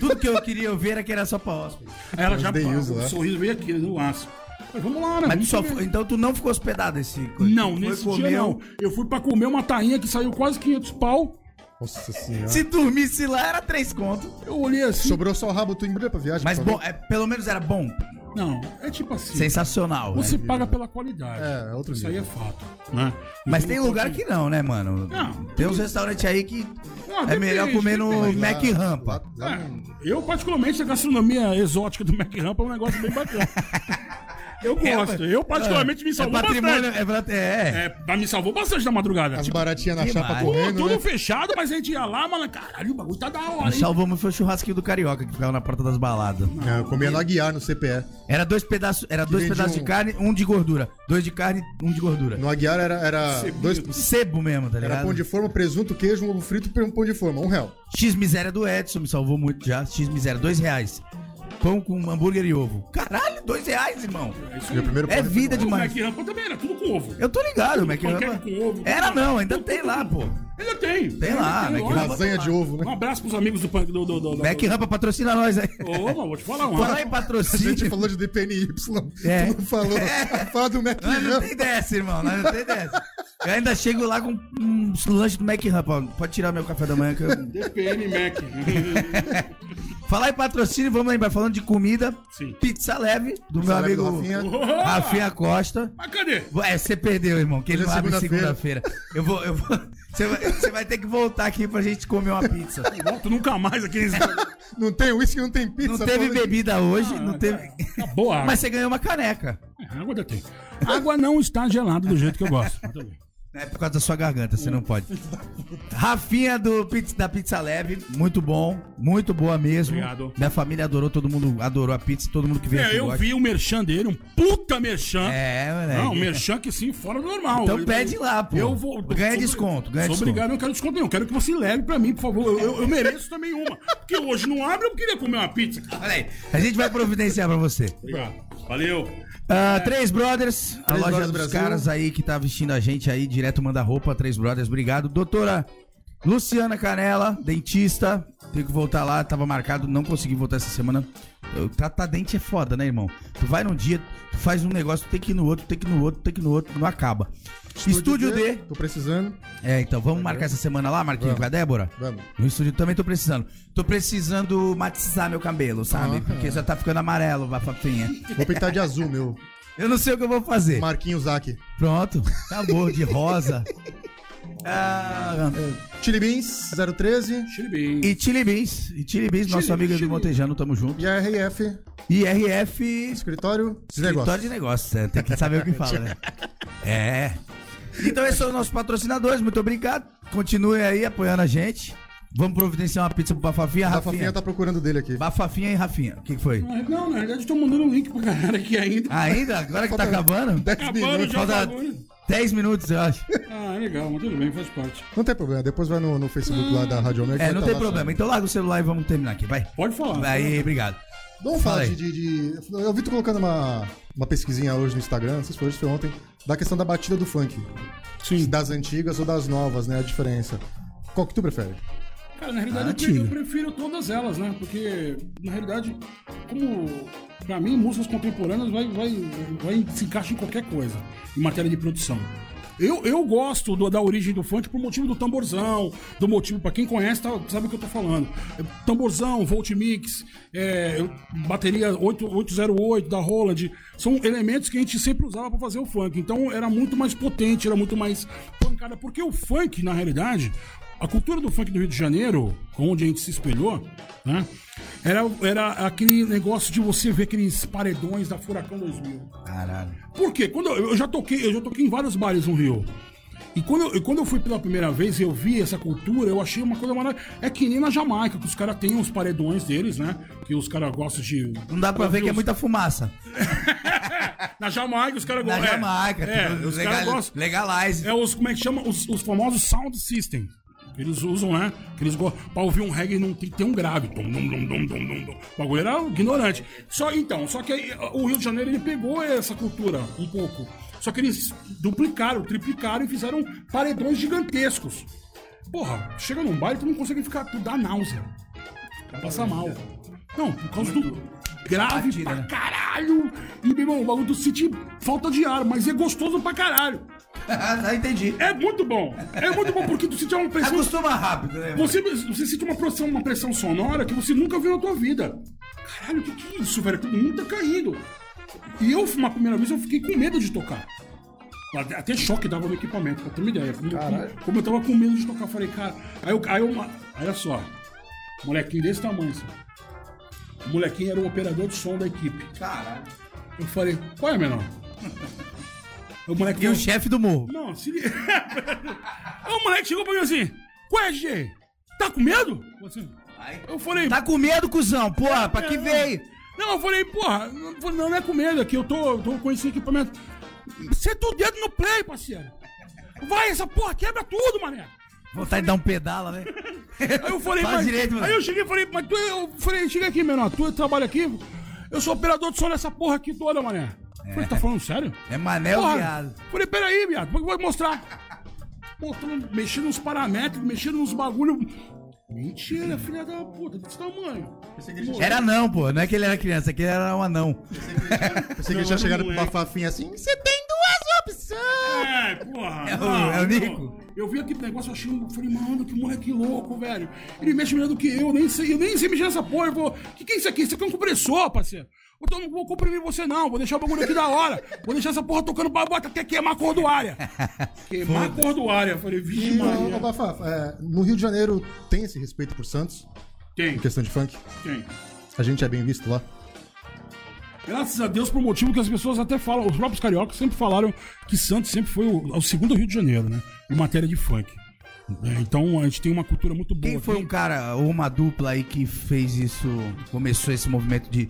Tudo que eu queria ouvir era que era só pra hóspede. Aí ela já. Os The Use o lá. sorriso veio aqui, no laço. Mas vamos lá, né? Mas tu só foi- então tu não ficou hospedado esse. Não, nesse comeu. dia não. Eu fui pra comer uma tainha que saiu quase 500 pau. Nossa senhora. Se dormisse lá, era três contos. Eu olhei assim. Sobrou só o rabo tu embrulha pra viagem. Mas por bom, é, pelo menos era bom. Não, é tipo assim. Sensacional. Você né? paga pela qualidade. É, é outro Isso aí é nível. fato. Né? Mas tem não lugar que não, né, mano? Não. Tem uns restaurantes aí que Ah, é depende, melhor comer no depende. Mac Lá- Rampa. lá- lá É, não- eu, particularmente, a gastronomia exótica do Mac Rampa é um negócio bem bacana. [LAUGHS] Eu gosto. Eu, particularmente, me É salvou patrimônio, bastante. é, é. É, mas me salvou bastante da madrugada. As Tipo, baratinhas na chapa correndo, tudo né? fechado, mas a gente ia lá, mano. Caralho, o bagulho tá da hora, Nós hein? salvamos foi o churrasquinho do Carioca, que ficava na porta das baladas. É, eu comia no Aguiar, no CPE. Era dois pedaços, era dois pedaços de um- carne, um de gordura. Dois de carne, um de gordura. No Aguiar era, era dois... Sebo mesmo, tá Era ligado? pão de forma, presunto, queijo, um ovo frito e um pão de forma. Um real. X miséria do Edson, me salvou muito já. X miséria, dois reais. Pão com hambúrguer e ovo. Caralho, dois reais, irmão. É isso aí. Meu primeiro É pão vida O demais. Mac Rampa também era tudo com ovo. Eu tô ligado, Mac Panqueca Rampa. com ovo. Era não, ainda tem lá, pô. Ainda tem. Tem lá. Rampa. Lasanha de ovo, Um né? abraço pros amigos do... pan- do, do, do, do Mac Rampa patrocina nós aí. Ô, mano, vou te falar um. Falar em A gente patrocínio. falou de DPNY. É. Tu não falou. Fala do Mac Nós não Rampa. tem dessa, irmão. Nós não tem dessa. Eu ainda chego lá com um lanche do Mac Rampa. ó. Pode tirar meu café da manhã que eu... DPN Mac. [LAUGHS] Falar em patrocínio, vamos lembrar, falando de comida, Sim. pizza leve, do Pizza meu leve do amigo Rafinha. Rafinha Costa. Mas cadê? É, você perdeu, irmão, que ele não é abre segunda-feira. segunda-feira. Eu vou, eu vou. Você vai, você vai ter que voltar aqui pra gente comer uma pizza. Volto nunca mais aqui nesse... [LAUGHS] Não tem uísque, não tem pizza. Não teve bebida hoje, não teve. Boa água. Mas você ganhou uma caneca. É, água tem. Água não está gelada do jeito que eu gosto. Mas tudo bem. É por causa da sua garganta, você não pode. Rafinha do pizza, da Pizza Leve, muito bom, muito boa mesmo. Obrigado. Minha família adorou, todo mundo adorou a pizza, todo mundo que veio É, aqui eu gosta. vi o merchan dele, um puta merchan. É, moleque. Não, um merchan que sim, fora do normal. Então Eu- pede lá, pô. Eu vou. Ganha desconto, ganha sou desconto. obrigado, eu não quero desconto nenhum. Quero que você leve pra mim, por favor. Eu, eu- eu mereço também uma. Porque hoje não abre, eu queria comer uma pizza. Olha aí, a gente vai providenciar pra você. Obrigado. Valeu. Ah, Três Brothers, a Três loja Brothers dos Brasil. caras aí que tá vestindo a gente aí, direto manda roupa, Três Brothers, obrigado. Doutora Luciana Canela, dentista, tenho que voltar lá, tava marcado, não consegui voltar essa semana. Tratar dente é foda, né, irmão? Tu vai num dia, tu faz um negócio, tem que ir no outro, tem que ir no outro, tem que ir no outro, não acaba. Estúdio, D. Tô precisando. É, então, vamos marcar essa semana lá, Marquinhos, com a Débora? Vamos. No estúdio também tô precisando. Tô precisando matizar meu cabelo, sabe? Ah. Porque já tá ficando amarelo, bafafinha. Vou pintar de azul, meu. [LAUGHS] Eu não sei o que eu vou fazer. Marquinhos Zac. Pronto, acabou, de rosa. Ah, Chili Beans 013. Chile bem. e Chili Beans, e Chili Beans, nosso Chili- amigo do Chili- Montejano, tamo junto. E a RF, E RF, escritório de escritório negócio. de negócios, é, tem que saber o que fala, né? [LAUGHS] É. Então esses são os nossos patrocinadores, muito obrigado. Continue aí apoiando a gente. Vamos providenciar uma pizza pro Bafafinha, A Rafinha. Rafinha tá procurando dele aqui. Bafafinha e Rafinha. O que, que foi? Não, na verdade, eu tô mandando um link pra galera aqui ainda. Ainda? Agora que tá acabando? 10 Acabando minutos. já Falta. 10 minutos, eu acho. Ah, legal, mas tudo bem, faz parte. Não tem problema, depois vai no, no Facebook lá da Rádio Omega. É, não tá tem problema. Então larga o celular e vamos terminar aqui, vai. Pode falar. Aí, obrigado. Vamos Fala falar de, de, de- Eu vi tu colocando uma, uma pesquisinha hoje no Instagram, não sei se foi hoje, foi ontem, da questão da batida do funk. Sim. Das antigas ou das novas, né? A diferença. Qual que tu prefere? Cara, na realidade, Ah, eu, pre- eu prefiro todas elas, né? Porque, na realidade, como pra mim, músicas contemporâneas vai, vai, vai se encaixa em qualquer coisa, em matéria de produção. Eu, eu gosto do- da origem do funk por motivo do tamborzão, do motivo, pra quem conhece, tá- sabe o que eu tô falando. É, Tamborzão, Volt Mix, é, bateria 8, 808 da Roland, são elementos que a gente sempre usava pra fazer o funk. Então era muito mais potente, era muito mais pancada. Porque o funk, na realidade, a cultura do funk do Rio de Janeiro, onde a gente se espelhou, né? Era, era aquele negócio de você ver aqueles paredões da Furacão 2000. Caralho. Por quê? Quando eu, eu já toquei, eu já toquei em vários bares no Rio. E quando eu, quando eu fui pela primeira vez e eu vi essa cultura, eu achei uma coisa maravilhosa. É que nem na Jamaica, que os caras têm os paredões deles, né? Que os caras gostam de. Não dá pra ver que é os- muita fumaça. [LAUGHS] Na Jamaica, os caras Na gostam. Jamaica, é, tipo, os caras gostam. legalize. É os, como é que chama? Os, os famosos sound system. Que eles usam, né? Que eles gostam. Pra ouvir um reggae não tem que ter um grave. Dum, dum, dum, dum, dum, dum, dum. O bagulho era ignorante. Só, então, só que aí, o Rio de Janeiro ele pegou essa cultura um pouco. Só que eles duplicaram, triplicaram e fizeram paredões gigantescos. Porra, chega num baile, tu não consegue ficar, tu dá náusea. Passa mal. Não, por causa do grave pra né? caralho. E, meu irmão, o bagulho tu sente falta de ar, mas é gostoso pra caralho. [LAUGHS] ah, entendi. É muito bom. É muito bom porque tu sente uma pressão. Acostuma rápido, né? Você, você sente uma pressão, uma pressão sonora que você nunca viu na tua vida. Caralho, o que, que é isso, velho? Todo mundo tá caindo. E eu, uma primeira vez, eu fiquei com medo de tocar. Até- choque dava no equipamento, pra ter uma ideia. Como, como, eu tava com medo de tocar, eu falei, cara. Aí eu. Aí eu olha só. Molequinho desse tamanho, assim. O molequinho era o operador de som da equipe. Caralho. Eu falei, qual é, menor? [LAUGHS] o moleque E o chefe do morro. não, se liga. [LAUGHS] O moleque chegou pra mim assim: Qual é, DJ? Tá com medo? Assim, eu falei: Tá com medo, cuzão? Porra, pra que É, veio? Não, eu falei: Porra, não, não é com medo aqui, eu tô, tô com esse equipamento. Senta o dedo no play, parceiro. Vai, essa porra quebra tudo, mané. Vontade de dar um pedala, né? Aí eu falei, [LAUGHS] Fala mas, direito, mano. Aí eu cheguei e falei, mas tu, eu falei, chega aqui, menor, tu trabalha aqui? Eu sou operador de som dessa porra aqui toda, mané. Eu Falei, tá falando sério? É Manel Porra. viado. Falei, peraí, viado, é vou mostrar? Mostrando, mexendo nos paramétricos, mexendo nos bagulho. Mentira, filha da puta, desse tamanho. Era não, pô. Não é que ele era criança, é que ele era um anão. Pensei que eles já chegaram com é. uma fafinha assim. Você tem. É, porra. É o- não, é o. Nico? Eu vi aquele negócio, eu achei, um- falei, mano, que moleque louco, velho. Ele mexe melhor do que eu, nem sei, eu nem sei mexer nessa porra. Eu vou, que que é isso aqui? Isso aqui é um compressor, parceiro. Então não vou comprimir você não, vou deixar o bagulho aqui da hora. Vou deixar essa porra tocando babota até queimar a cordoária. [LAUGHS] Queimar a cordoária. Eu falei, vixe, mano. É, no Rio de Janeiro tem esse respeito por Santos? Tem, Em questão de funk? tem. A gente é bem visto lá? Graças a Deus, por um motivo que as pessoas até falam, os próprios cariocas sempre falaram que Santos sempre foi o, o segundo Rio de Janeiro, né? Em matéria de funk. É, então a gente tem uma cultura muito boa. Quem foi aqui. um cara ou uma dupla aí que fez isso, começou esse movimento de.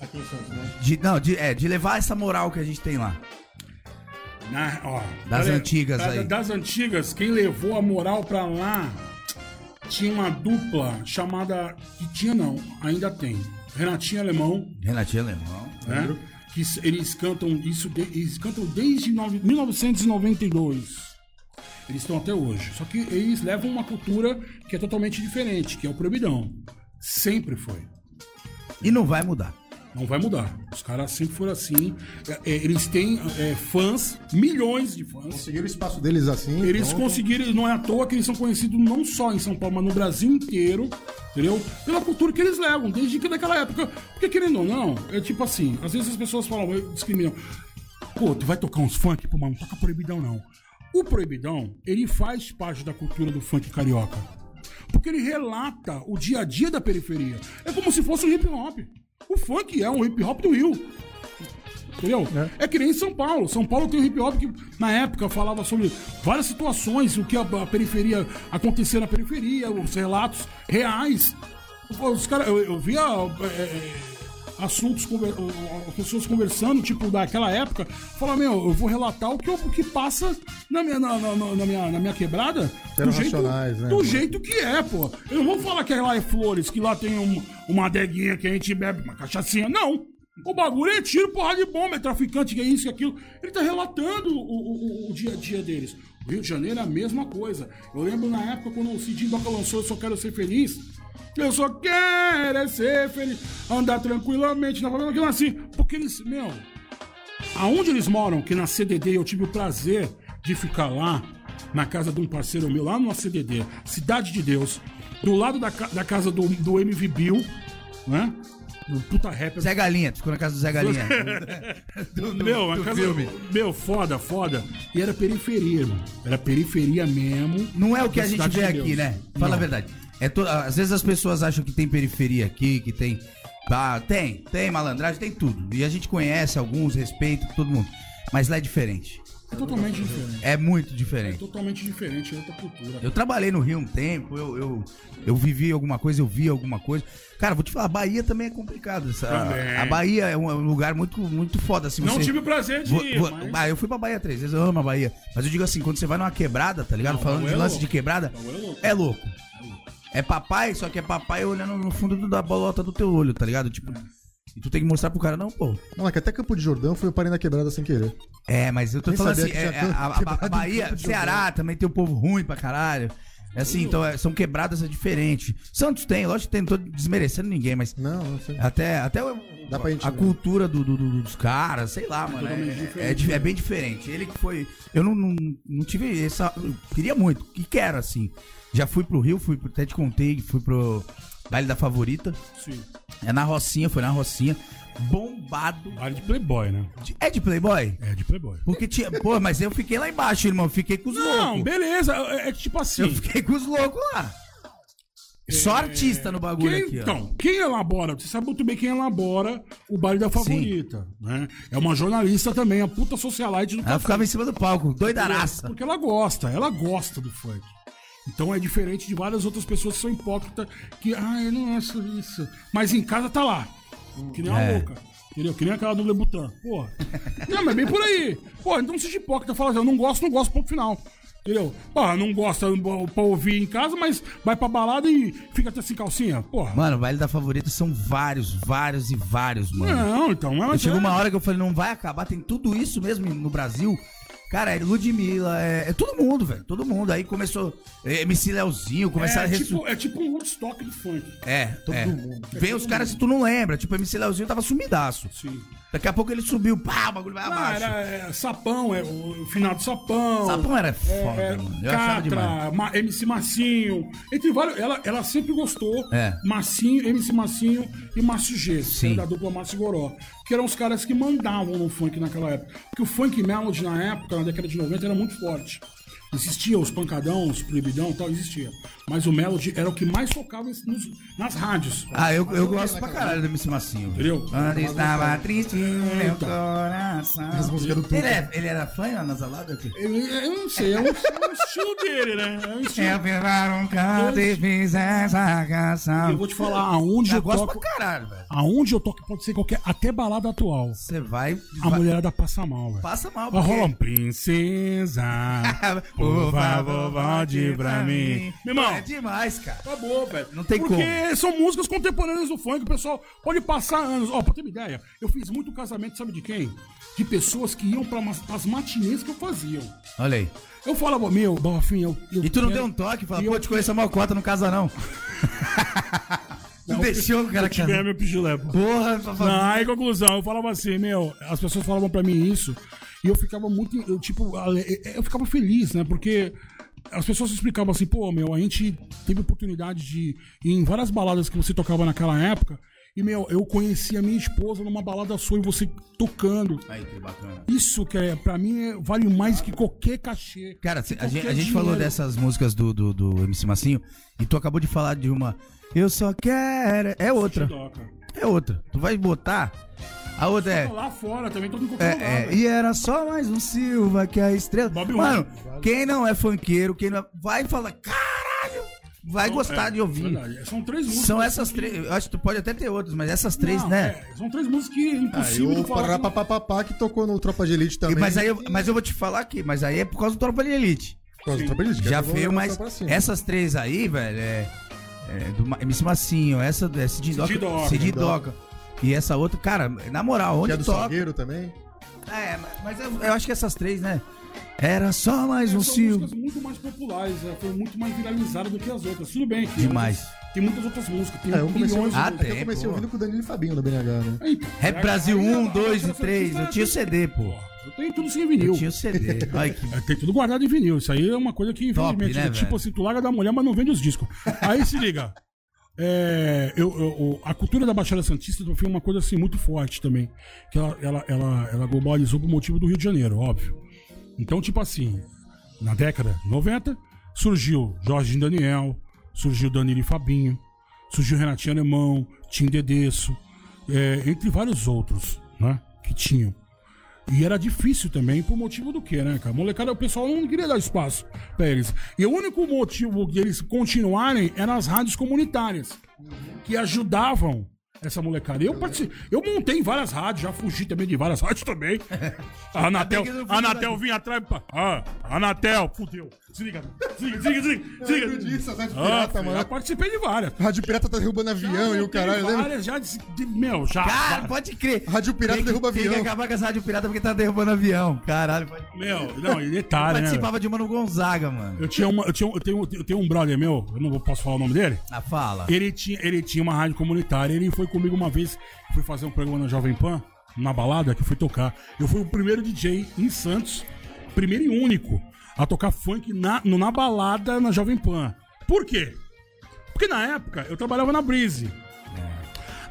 Aqui em Santos, né? de não, de, é, de levar essa moral que a gente tem lá. Na- ó, Das galera, antigas da- aí. Das antigas, quem levou a moral pra lá tinha uma dupla chamada. Que tinha não, ainda tem. Renatinho Alemão, Renatinho Alemão. né? Que eles cantam isso, de- eles cantam desde nove- 1992. Eles estão até hoje. Só que eles levam uma cultura que é totalmente diferente, que é o proibidão. Sempre foi. E não vai mudar. Não vai mudar. Os caras sempre foram assim. É, é, eles têm é, fãs, milhões de fãs. Conseguiram o espaço deles assim. Eles pronto. conseguiram, não é à toa que eles são conhecidos não só em São Paulo, mas no Brasil inteiro, entendeu? Pela cultura que eles levam, desde que daquela época. Porque querendo ou não, é tipo assim, às vezes as pessoas falam, discriminam. Pô, tu vai tocar uns funk, pô, mas não toca proibidão, não. O proibidão, ele faz parte da cultura do funk carioca. Porque ele relata o dia a dia da periferia. É como se fosse um hip hop. O funk é um hip hop do Rio. Entendeu? É. que nem São Paulo. São Paulo tem um hip hop que, na época, falava sobre várias situações, o que a, a periferia acontecia na periferia, os relatos reais. Os cara, eu, eu via é, é, assuntos, conver- as pessoas conversando, tipo, daquela época, falar, meu, eu vou relatar o que, eu- o que passa na minha, na, na- na- minha, na minha quebrada. Do jeito, né? do jeito que é, pô. Eu não vou falar que lá é flores, que lá tem um- uma adeguinha que a gente bebe, uma cachaçinha. Não. O bagulho é tiro, porra de bomba, é traficante, que é isso, que é aquilo. Ele tá relatando o, o- o- dia a dia deles. Rio de Janeiro é a mesma coisa. Eu lembro na época quando o Cidinho Doca lançou Eu Só Quero Ser Feliz. Eu só quero é ser feliz, andar tranquilamente na favela nasci. Porque eles, meu, aonde eles moram, que na CDD eu tive o prazer de ficar lá, na casa de um parceiro meu, lá no CDD, Cidade de Deus, do lado da, da casa do, do MV Bill, né? Do puta rapper. Zé Galinha, tu ficou na casa do Zé Galinha. [LAUGHS] do, do- Meu, do casa, filme. meu, foda, foda. E era periferia, irmão. Era periferia mesmo. Não é o que a gente vê aqui, Deus. né? Fala Não. a verdade. É to... Às vezes as pessoas acham que tem periferia aqui, que tem. Ah, tem, tem malandragem, tem tudo. E a gente conhece alguns, respeita todo mundo. Mas lá é diferente. É totalmente diferente. É muito diferente. Totalmente diferente, é outra cultura. Eu trabalhei no Rio um tempo, eu, eu, eu vivi alguma coisa, eu vi alguma coisa. Cara, vou te falar, a Bahia também é complicado. essa- Também. A Bahia é um, é um lugar muito, muito foda. Assim, Não você... tive o prazer de Vou- ir, vou- mas... Ah, eu fui pra Bahia três vezes, eu amo a Bahia. Mas eu digo assim, quando você vai numa quebrada, tá ligado? Não, Falando de bagulho é lance louco. de quebrada, é louco. é louco. É papai, só que é papai olhando no fundo do- da bolota do teu olho, tá ligado? Tipo, e tu tem que mostrar pro cara, não, pô. Não, é que até Campo de Jordão foi o parei na quebrada sem querer. É, mas eu tô Nem falando assim, é, é, a, a- a Bahia, Ceará também tem um povo ruim pra caralho. É assim, então é, são quebradas é diferente. Santos tem, lógico que tem, não tô desmerecendo ninguém, mas Não, não sei. até, até o- Dá pra gente a ver. cultura do, do- do- dos caras, sei lá, mano. É, é, di- né? é bem diferente. Ele que foi. Eu não, não, não tive essa. eu queria muito, e quero, assim. Já fui pro Rio, fui pro, até te contei, fui pro baile da favorita. Sim. É na Rocinha, foi na Rocinha. Bombado. Área de Playboy, né? de- é de Playboy? É de Playboy. Porque tinha. Pô, mas eu fiquei lá embaixo, irmão. Fiquei com os Não, loucos. beleza. É, é tipo assim. Eu fiquei com os loucos lá. Só artista no bagulho Quem, aqui, ó. então, quem elabora, você sabe muito bem quem elabora o baile da favorita, né? É uma jornalista também, a puta socialite do Ela café. ficava em cima do palco, doidaraça. Porque ela gosta, ela gosta do funk. Então é diferente de várias outras pessoas que são hipócritas, que, ah, eu não acho isso. Mas em casa tá lá. Que nem uma É. louca. Entendeu? Que nem aquela do Lebutan. Porra. Não, mas é bem por aí. Pô, então não seja hipócrita. Fala assim, eu não gosto, não gosto, ponto final. Entendeu? Porra, não gosta pra ouvir em casa, mas vai pra balada e fica até sem calcinha. Porra. Mano, o baile da favorita são vários, vários e vários, mano. Não, então. Mas Chegou é- uma hora que eu falei, não vai acabar, tem tudo isso mesmo no Brasil. Cara, é Ludmilla, é, é todo mundo, velho, todo mundo. Aí começou é, MC Leozinho, começaram É a ressu... tipo, é tipo um Woodstock do funk. É, todo mundo. Vem os caras que tu não lembra, tipo, MC Leozinho tava sumidaço. Sim. Daqui a pouco ele subiu, pá, o bagulho vai Não, abaixo. era é, Sapão, é, o finado Sapão. Sapão era foda, é, mano. Eu achava demais. Catra, Ma- MC Massinho. Entre vários. Ela, ela sempre gostou. É. Massinho, MC Massinho e Márcio G. Sim. Da dupla Márcio Goró. Que eram os caras que mandavam no funk naquela época. Porque o funk melody na época, na década de 90, era muito forte. Existia os pancadão, os proibidão e tal, existia. Mas o melody era o que mais tocava nos- nas rádios. Ah, eu, eu gosto pra caralho do MC Massinho. Entendeu? Quando estava triste, meu coração. As músicas do. Ele, é, ele era fã anasalado aqui? Eu, eu não sei, é um, é um estilo dele, né? É um estilo. Eu um canto e fiz essa canção. Eu vou te falar aonde eu, Eu gosto toco. pra caralho, velho. Aonde eu toco pode ser qualquer. Até balada atual. Você vai. A vai- mulherada passa mal, velho. Passa mal, Ela rola um porque... princesa. [LAUGHS] Por favor, volte pra mim. Meu irmão, É demais, cara. acabou, velho. Não tem Porque são músicas contemporâneas do funk. O pessoal pode passar anos. Ó, pra ter uma ideia, eu fiz muito casamento, sabe de quem? De pessoas que iam pra as matinês que eu fazia. Olha aí. Eu falava, meu, Bofinho, eu, eu. E tu não quero- deu um toque? Fala, pô, eu- te conheço a malcota, não casa não. [LAUGHS] Não, deixou o cara eu te ganhar meu pijulé. Porra. Não, aí conclusão, eu falava assim, meu, as pessoas falavam pra mim isso, e eu ficava muito, eu, tipo, eu ficava feliz, né? Porque as pessoas explicavam assim, pô, meu, a gente teve oportunidade de ir em várias baladas que você tocava naquela época, e, meu, eu conheci a minha esposa numa balada sua e você tocando. Aí, que bacana. Isso que é, pra mim, é- vale mais que qualquer cachê. Cara, cê- a gente, Qualquer a gente falou dessas músicas do, do, do MC Massinho e tu acabou de falar de uma. Eu só quero. É outra. É outra. Tu vai botar. A outra é. Lá fora também, todo lugar. É, é, e era só mais um Silva que é a estrela. Bob Mano, quem não é funkeiro, quem não é, vai falar, caralho, vai gostar É, de ouvir. verdade. São três músicas. São essas três, eu acho que tu pode até ter outras, mas essas três, Não, né? é, são três músicas que é Aí impossível o de falar. que- Parapapapá que tocou no Tropa de Elite E- também. mas, aí eu, mas eu vou te falar aqui, mas aí é por causa do Tropa de Elite. Por causa do Tropa de Elite, que Já pegou veio, o mas essas três aí, velho, é, é do MC Massinho, essa é Cid Doca, Cid Doca. E essa outra, cara, na moral, Que onde é do toca? Salgueiro também. É, mas- mas eu, eu acho que essas três, né? Era só mais um músicas muito mais populares, né? foi muito mais viralizada do que as outras. Tudo bem que Demais. outras- tem muitas outras músicas, tem É, eu comecei, milhões de Ah, que músicas. eu tem, comecei pô. ouvindo com o Danilo e Fabinho do BNH, né? Então, Rap aí- Brasil aí 1, a- 2 a- e 3. Eu tinha o CD, pô. Eu tenho tudo sem vinil. Eu tinha o CD. Olha que. [LAUGHS] É, Tem tudo guardado em vinil. Isso aí é uma coisa que, Top, infelizmente, né, é tipo velho? assim, tu larga da mulher, mas não vende os discos. Aí se liga. É, eu, eu- a cultura da Baixada Santista foi uma coisa assim muito forte também. Que ela, ela, ela, ela globalizou por motivo do Rio de Janeiro, óbvio. Então, tipo assim, na década de 90, surgiu Jorge Daniel, surgiu Danilo e Fabinho, surgiu Renatinho Alemão, Tim Dedesso, é, entre vários outros, né? Que tinham. E era difícil também, por motivo do quê, né, cara? Molecada, o pessoal não queria dar espaço pra eles. E o único motivo de eles continuarem eram as rádios comunitárias, que ajudavam essa molecada. Eu participei, eu montei várias rádios, já fugi também de várias [LAUGHS] rádios também. A Anatel, a Anatel vinha atrás. Ah, Anatel, fudeu. Desliga, desliga, desliga, desliga. Eu desliga. disso, as Ah, pirata, filho, mano. já participei de várias. Rádio Pirata tá derrubando avião e o caralho, lembra? várias já de, de- meu, já. Cara, várias. pode crer. Rádio Pirata Tem que- derruba Tem que avião. acabar com essa rádio pirata porque tá derrubando avião. Caralho, pode Meu, não, e detalhe, né? velho? Participava de uma no Gonzaga, mano. Eu tinha uma, eu tinha, eu tenho, eu tenho um brother meu, eu não posso falar o nome dele. Ah, fala. Ele tinha, ele tinha uma rádio comunitária, ele foi comigo uma vez, fui fazer um programa na Jovem Pan, na balada, que fui tocar. Eu fui o primeiro DJ em Santos, primeiro e único, a tocar funk na, na balada na Jovem Pan. Por quê? Porque na época eu trabalhava na Breeze.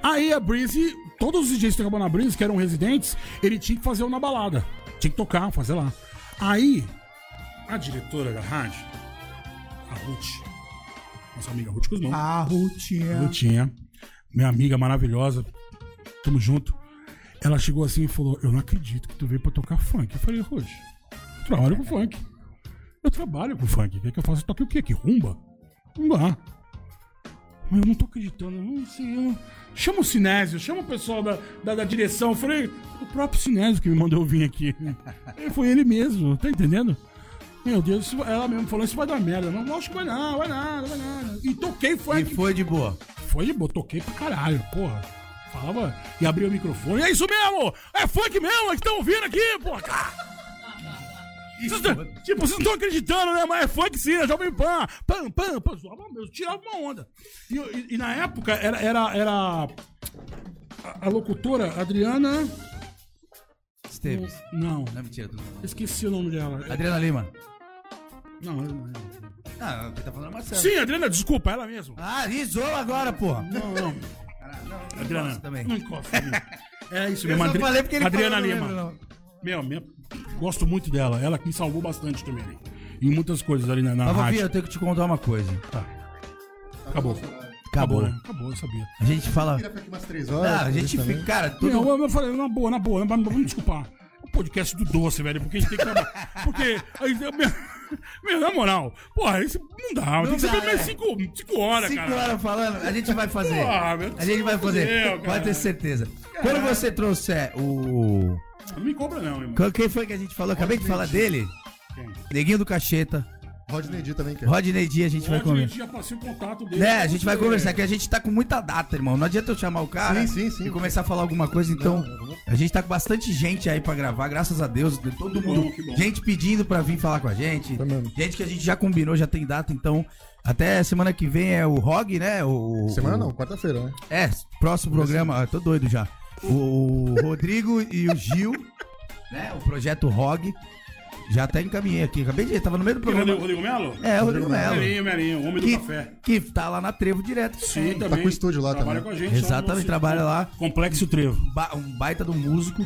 Aí a Breeze, todos os DJs que trabalhavam na Breeze, que eram residentes, ele tinha que fazer um na balada. Tinha que tocar, fazer lá. Aí, a diretora da rádio, a Ruth, nossa amiga Ruth Guzmão, A Rutinha. Rutinha, minha amiga maravilhosa, tamo junto. Ela chegou assim e falou: Eu não acredito que tu veio pra tocar funk. Eu falei, Ruth, trabalho com funk. Eu trabalho com funk. Quer que eu faça? Toque o quê? Que rumba? Não dá. Eu não tô acreditando, não sei. Eu... Chama o Sinésio, chama o pessoal da, da, da direção. Eu falei, o próprio Sinésio que me mandou vir aqui. E Foi ele mesmo, tá entendendo? Meu Deus, ela mesmo falou, isso vai dar merda. Não, acho que vai não, vai nada, vai nada. E toquei E funk. foi de boa. Foi de boa, toquei pra caralho, porra. Falava e abria o microfone. É isso mesmo! É funk mesmo, que estão ouvindo aqui, porra! Vocês tipo, vocês não estão acreditando, né? Mas é funk sim, é Jovem Pan. Pam, pam, pam. Zoava mesmo, tirava uma onda. E, e- e na época era, era, era a, a locutora Adriana. Esteves. Não, Não, mentira. Tudo. esqueci o nome dela. Adriana Lima. Não, não, não. Ah, quem tá falando é Marcelo. Sim, Adriana, desculpa, ela mesmo. Ah, isola agora, porra. Não, não. Adriana. gosto também. Não encosta. não. [LAUGHS] É isso Eu mesmo, só Adri- falei porque ele Adriana falou, não Lima. lembro, não. Meu, minha- gosto muito dela. Ela que me salvou bastante também. né? Em muitas coisas ali na, na Mas, Fia, rádio. eu tenho que te contar uma coisa. Acabou. Acabou. Acabou, né? Acabou, eu sabia. A gente fala. Fica aqui umas três horas. Ah, a gente fica. Cara, tudo. Meu, eu, eu falei, na boa, na boa, vamos me desculpar. O podcast do doce, velho, porque a gente tem que trabalhar. Porque. aí, Meu, meu, na moral, porra, isso não dá. tem que ser dá, pelo menos é. cinco, cinco horas, Cinco cara. horas falando, a gente vai fazer. Porra, meu a gente vai fazer. Deus, Pode ter certeza. Quando você trouxer o. Não me cobra, não, irmão. Quem foi que a gente falou? Acabei de falar dele. Quem? Neguinho do Cacheta. Rodney D também quer. Rodney D, a gente vai conversar. já passei o contato dele. Né, a gente vai você. conversar, que a gente tá com muita data, irmão. Não adianta eu chamar o cara Sim, sim, sim. e começar a falar alguma coisa, então. A gente tá com bastante gente aí pra gravar, graças a Deus. de Todo Que mundo. bom, que bom. Gente pedindo pra vir falar com a gente. Foi mesmo. Gente que a gente já combinou, já tem data, então. Até semana que vem é o ROG, né? O, Semana o- não, quarta-feira, né? É, próximo programa, ah, tô doido já. O Rodrigo e o Gil, né? O projeto ROG. Já até encaminhei aqui. Acabei de. Tava no meio do Rodrigo, programa. Rodrigo Melo? É, o Rodrigo Melo. Melinho, Melinho, homem do Que, café. que tá lá na Trevo direto. Sim, também. também. com o estúdio lá Trabalha também. com a gente. Exatamente, trabalha lá. Complexo Trevo. Ba- um baita do músico.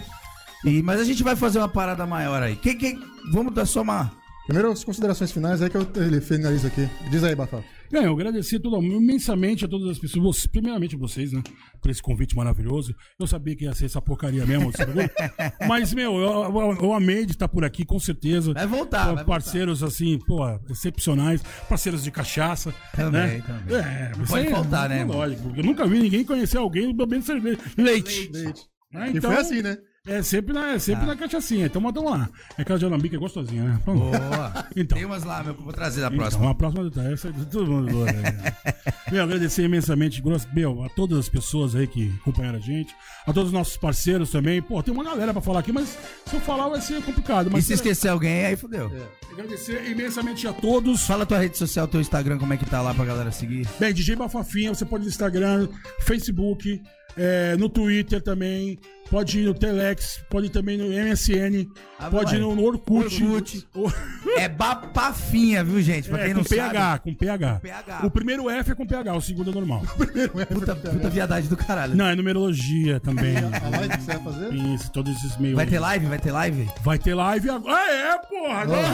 E, mas a gente vai fazer uma parada maior aí. Quem, quem, vamos dar só uma. Primeiro as considerações finais aí que eu ele finalizo aqui. Diz aí, Bafá. Bem, eu agradecer todo, imensamente a todas as pessoas, primeiramente vocês, né, por esse convite maravilhoso. Eu sabia que ia ser essa porcaria mesmo, programa. [LAUGHS] mas, meu, eu, eu- eu amei de estar por aqui, com certeza. Vai voltar, vai parceiros, assim, pô, excepcionais, parceiros de cachaça. Também, né? também. É, Não pode aí é- faltar, né, é mano? Lógico, porque eu nunca vi ninguém conhecer alguém bebendo cerveja. Leite. Leite. né? E foi assim, né? É sempre na, é sempre na cachaçinha. Então, mas vamos lá. É aquela de alambique é gostosinha, né? Boa. Então. Tem umas lá, meu, vou trazer na Então, próxima. a próxima detalhe, essa é todo mundo. boa, né? [LAUGHS] Meu, agradecer imensamente, meu, a todas as pessoas aí que acompanharam a gente, a todos os nossos parceiros também. Pô, tem uma galera pra falar aqui, mas se eu falar vai ser complicado. E Mas se esquecer alguém, aí fodeu. agradecer imensamente a todos. Fala tua rede social, teu Instagram, como é que tá lá pra galera seguir. Bem, DJ Bafafinha, você pode ir no Instagram, Facebook, é, no Twitter também, pode ir no Telex, pode ir também no MSN, Ah, pode ir no, no Orkut. Orkut. O- É Bapafinha, viu, gente? Pra É, quem com não PH, sabe. com PH. PH. O primeiro F é com PH, o segundo é normal. [LAUGHS] Puta, puta viadagem do caralho. Não, é numerologia também. A live que você vai fazer? Isso, todos esses meios. Vai ter live? Vai ter live? Vai ter live agora. Ah, é, porra! Agora,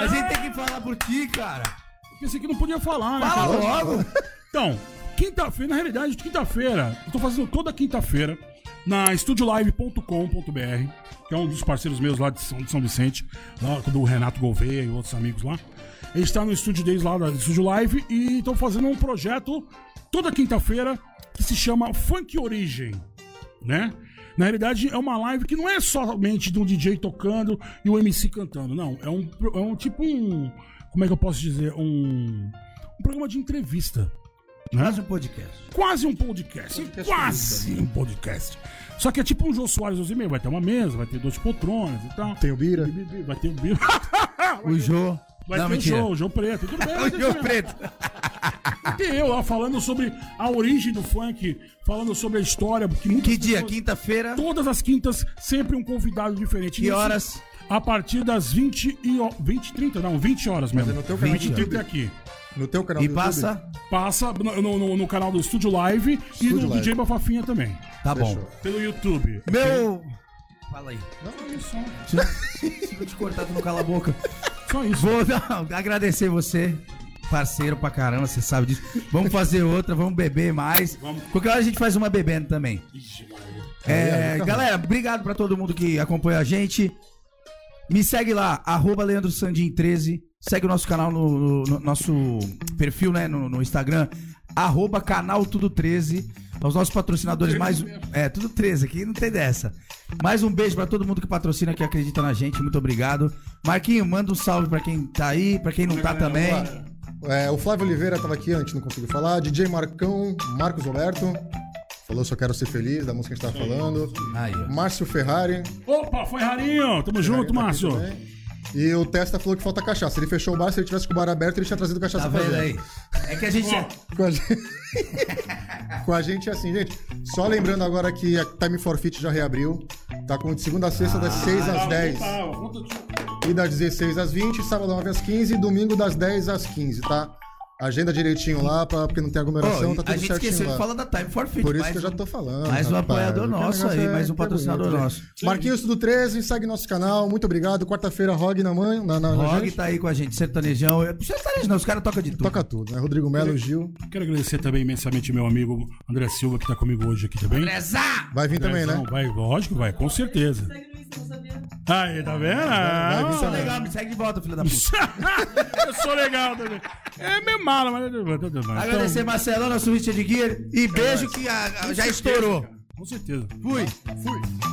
A gente tem que falar por ti, cara. Pensei que não podia falar, né? Fala cara? logo. Então, quinta-feira, na realidade, quinta-feira, eu tô fazendo toda quinta-feira na estudiolive.com.br, que é um dos parceiros meus lá de São, de São Vicente, lá do Renato Gouveia e outros amigos lá. Eles estão no estúdio deles lá, do Estúdio Live, e estão fazendo um projeto toda quinta-feira que se chama Funk Origem, né? Na realidade, é uma live que não é somente de um DJ tocando e o MC cantando, não. É um, é um tipo um. Como é que eu posso dizer? Um, um programa de entrevista. Né? Faz um podcast. Quase um podcast. quase um podcast. Só que é tipo um Jô Soares 12 e meio. Vai ter uma mesa, vai ter duas poltronas e tal. Tem o Bira. Vai ter o Bira. [LAUGHS] O Jô. Vai Não, ter o. Jô, o Jô Preto. Tudo bem, [LAUGHS] O Jô Jô. Preto. Tem eu lá falando sobre a origem do funk, falando sobre a história. Que, Que dia? pessoas- Quinta-feira. Todas as quintas, sempre um convidado diferente. Que Nesse- horas? A partir das 20 e... o- 20 30? Não, 20 horas mesmo. é no teu canal 20 e do 30 YouTube. aqui. No teu canal E do YouTube? passa. Passa no, no- no canal do Estúdio Live e Estúdio do Live. DJ Bafafinha também. Tá bom. Fechou. Pelo YouTube. Meu. Fala aí. Não, isso. Se eu te cortar, tu não cala a boca. Só isso. Vou não, agradecer você, parceiro pra caramba, você sabe disso. Vamos fazer outra, vamos beber mais. Vamos. Qualquer hora a gente faz uma bebendo também. Ixi. É, galera, obrigado pra todo mundo que acompanha a gente. Me segue lá, arroba Leandro Sandin 13. Segue o nosso canal no, no- no nosso perfil, né? No, no Instagram, arroba canal Tudo 13. Aos nossos patrocinadores, mais. É, tudo 13 aqui, não tem dessa. Mais um beijo pra todo mundo que patrocina, que acredita na gente. Muito obrigado. Marquinho, manda um salve pra quem tá aí, pra quem não tá também. É, o Flávio Oliveira tava aqui, a gente não conseguiu falar. DJ Marcão, Marcos Roberto. Falou Só Quero Ser Feliz, da música que a gente tava falando. Aí, ó. Márcio Ferrari. Opa, foi rarinho. Tamo junto, tá Márcio. também. E o Testa falou que falta cachaça. Ele fechou o bar, se ele tivesse com o bar aberto, ele tinha trazido cachaça Tá pra gente. aí? É que a gente. Com a gente... [LAUGHS] com a gente é assim, gente. Só lembrando agora que a Time for Fit já reabriu. Tá com de segunda a sexta, das 6 às 10. Tá, conta de- E das 16 às 20, sábado 9 às 15 e domingo das 10 às 15, tá? Agenda direitinho lá, pra, porque não tem aglomeração, Ô, tá a tudo gente certinho esqueceu lá. de falar da Time for Fit. Por isso que eu já tô falando. mais um rapaz. apoiador nosso aí, mais um é patrocinador bonito, né? nosso. Marquinhos do 13, segue nosso canal. Muito obrigado. Quarta-feira, Rog na mãe. Na, na, na Rog gente. tá aí com a gente, sertanejão. Sertanejo não, os caras tocam de tudo. Toca tudo, né? Rodrigo Melo, Gil. Quero agradecer também imensamente meu amigo André Silva, que tá comigo hoje aqui também. Prezá! Vai vir também, né? Vai, lógico, vai, com certeza. Aí, tá vendo? vai vir Sou legal, me segue de volta, filho da puta. [LAUGHS] eu sou legal também. É meio bem. Agradecer Marcelão, nosso Richard Gear. E beijo que a- a- já estourou. Com certeza. Fui. Fui.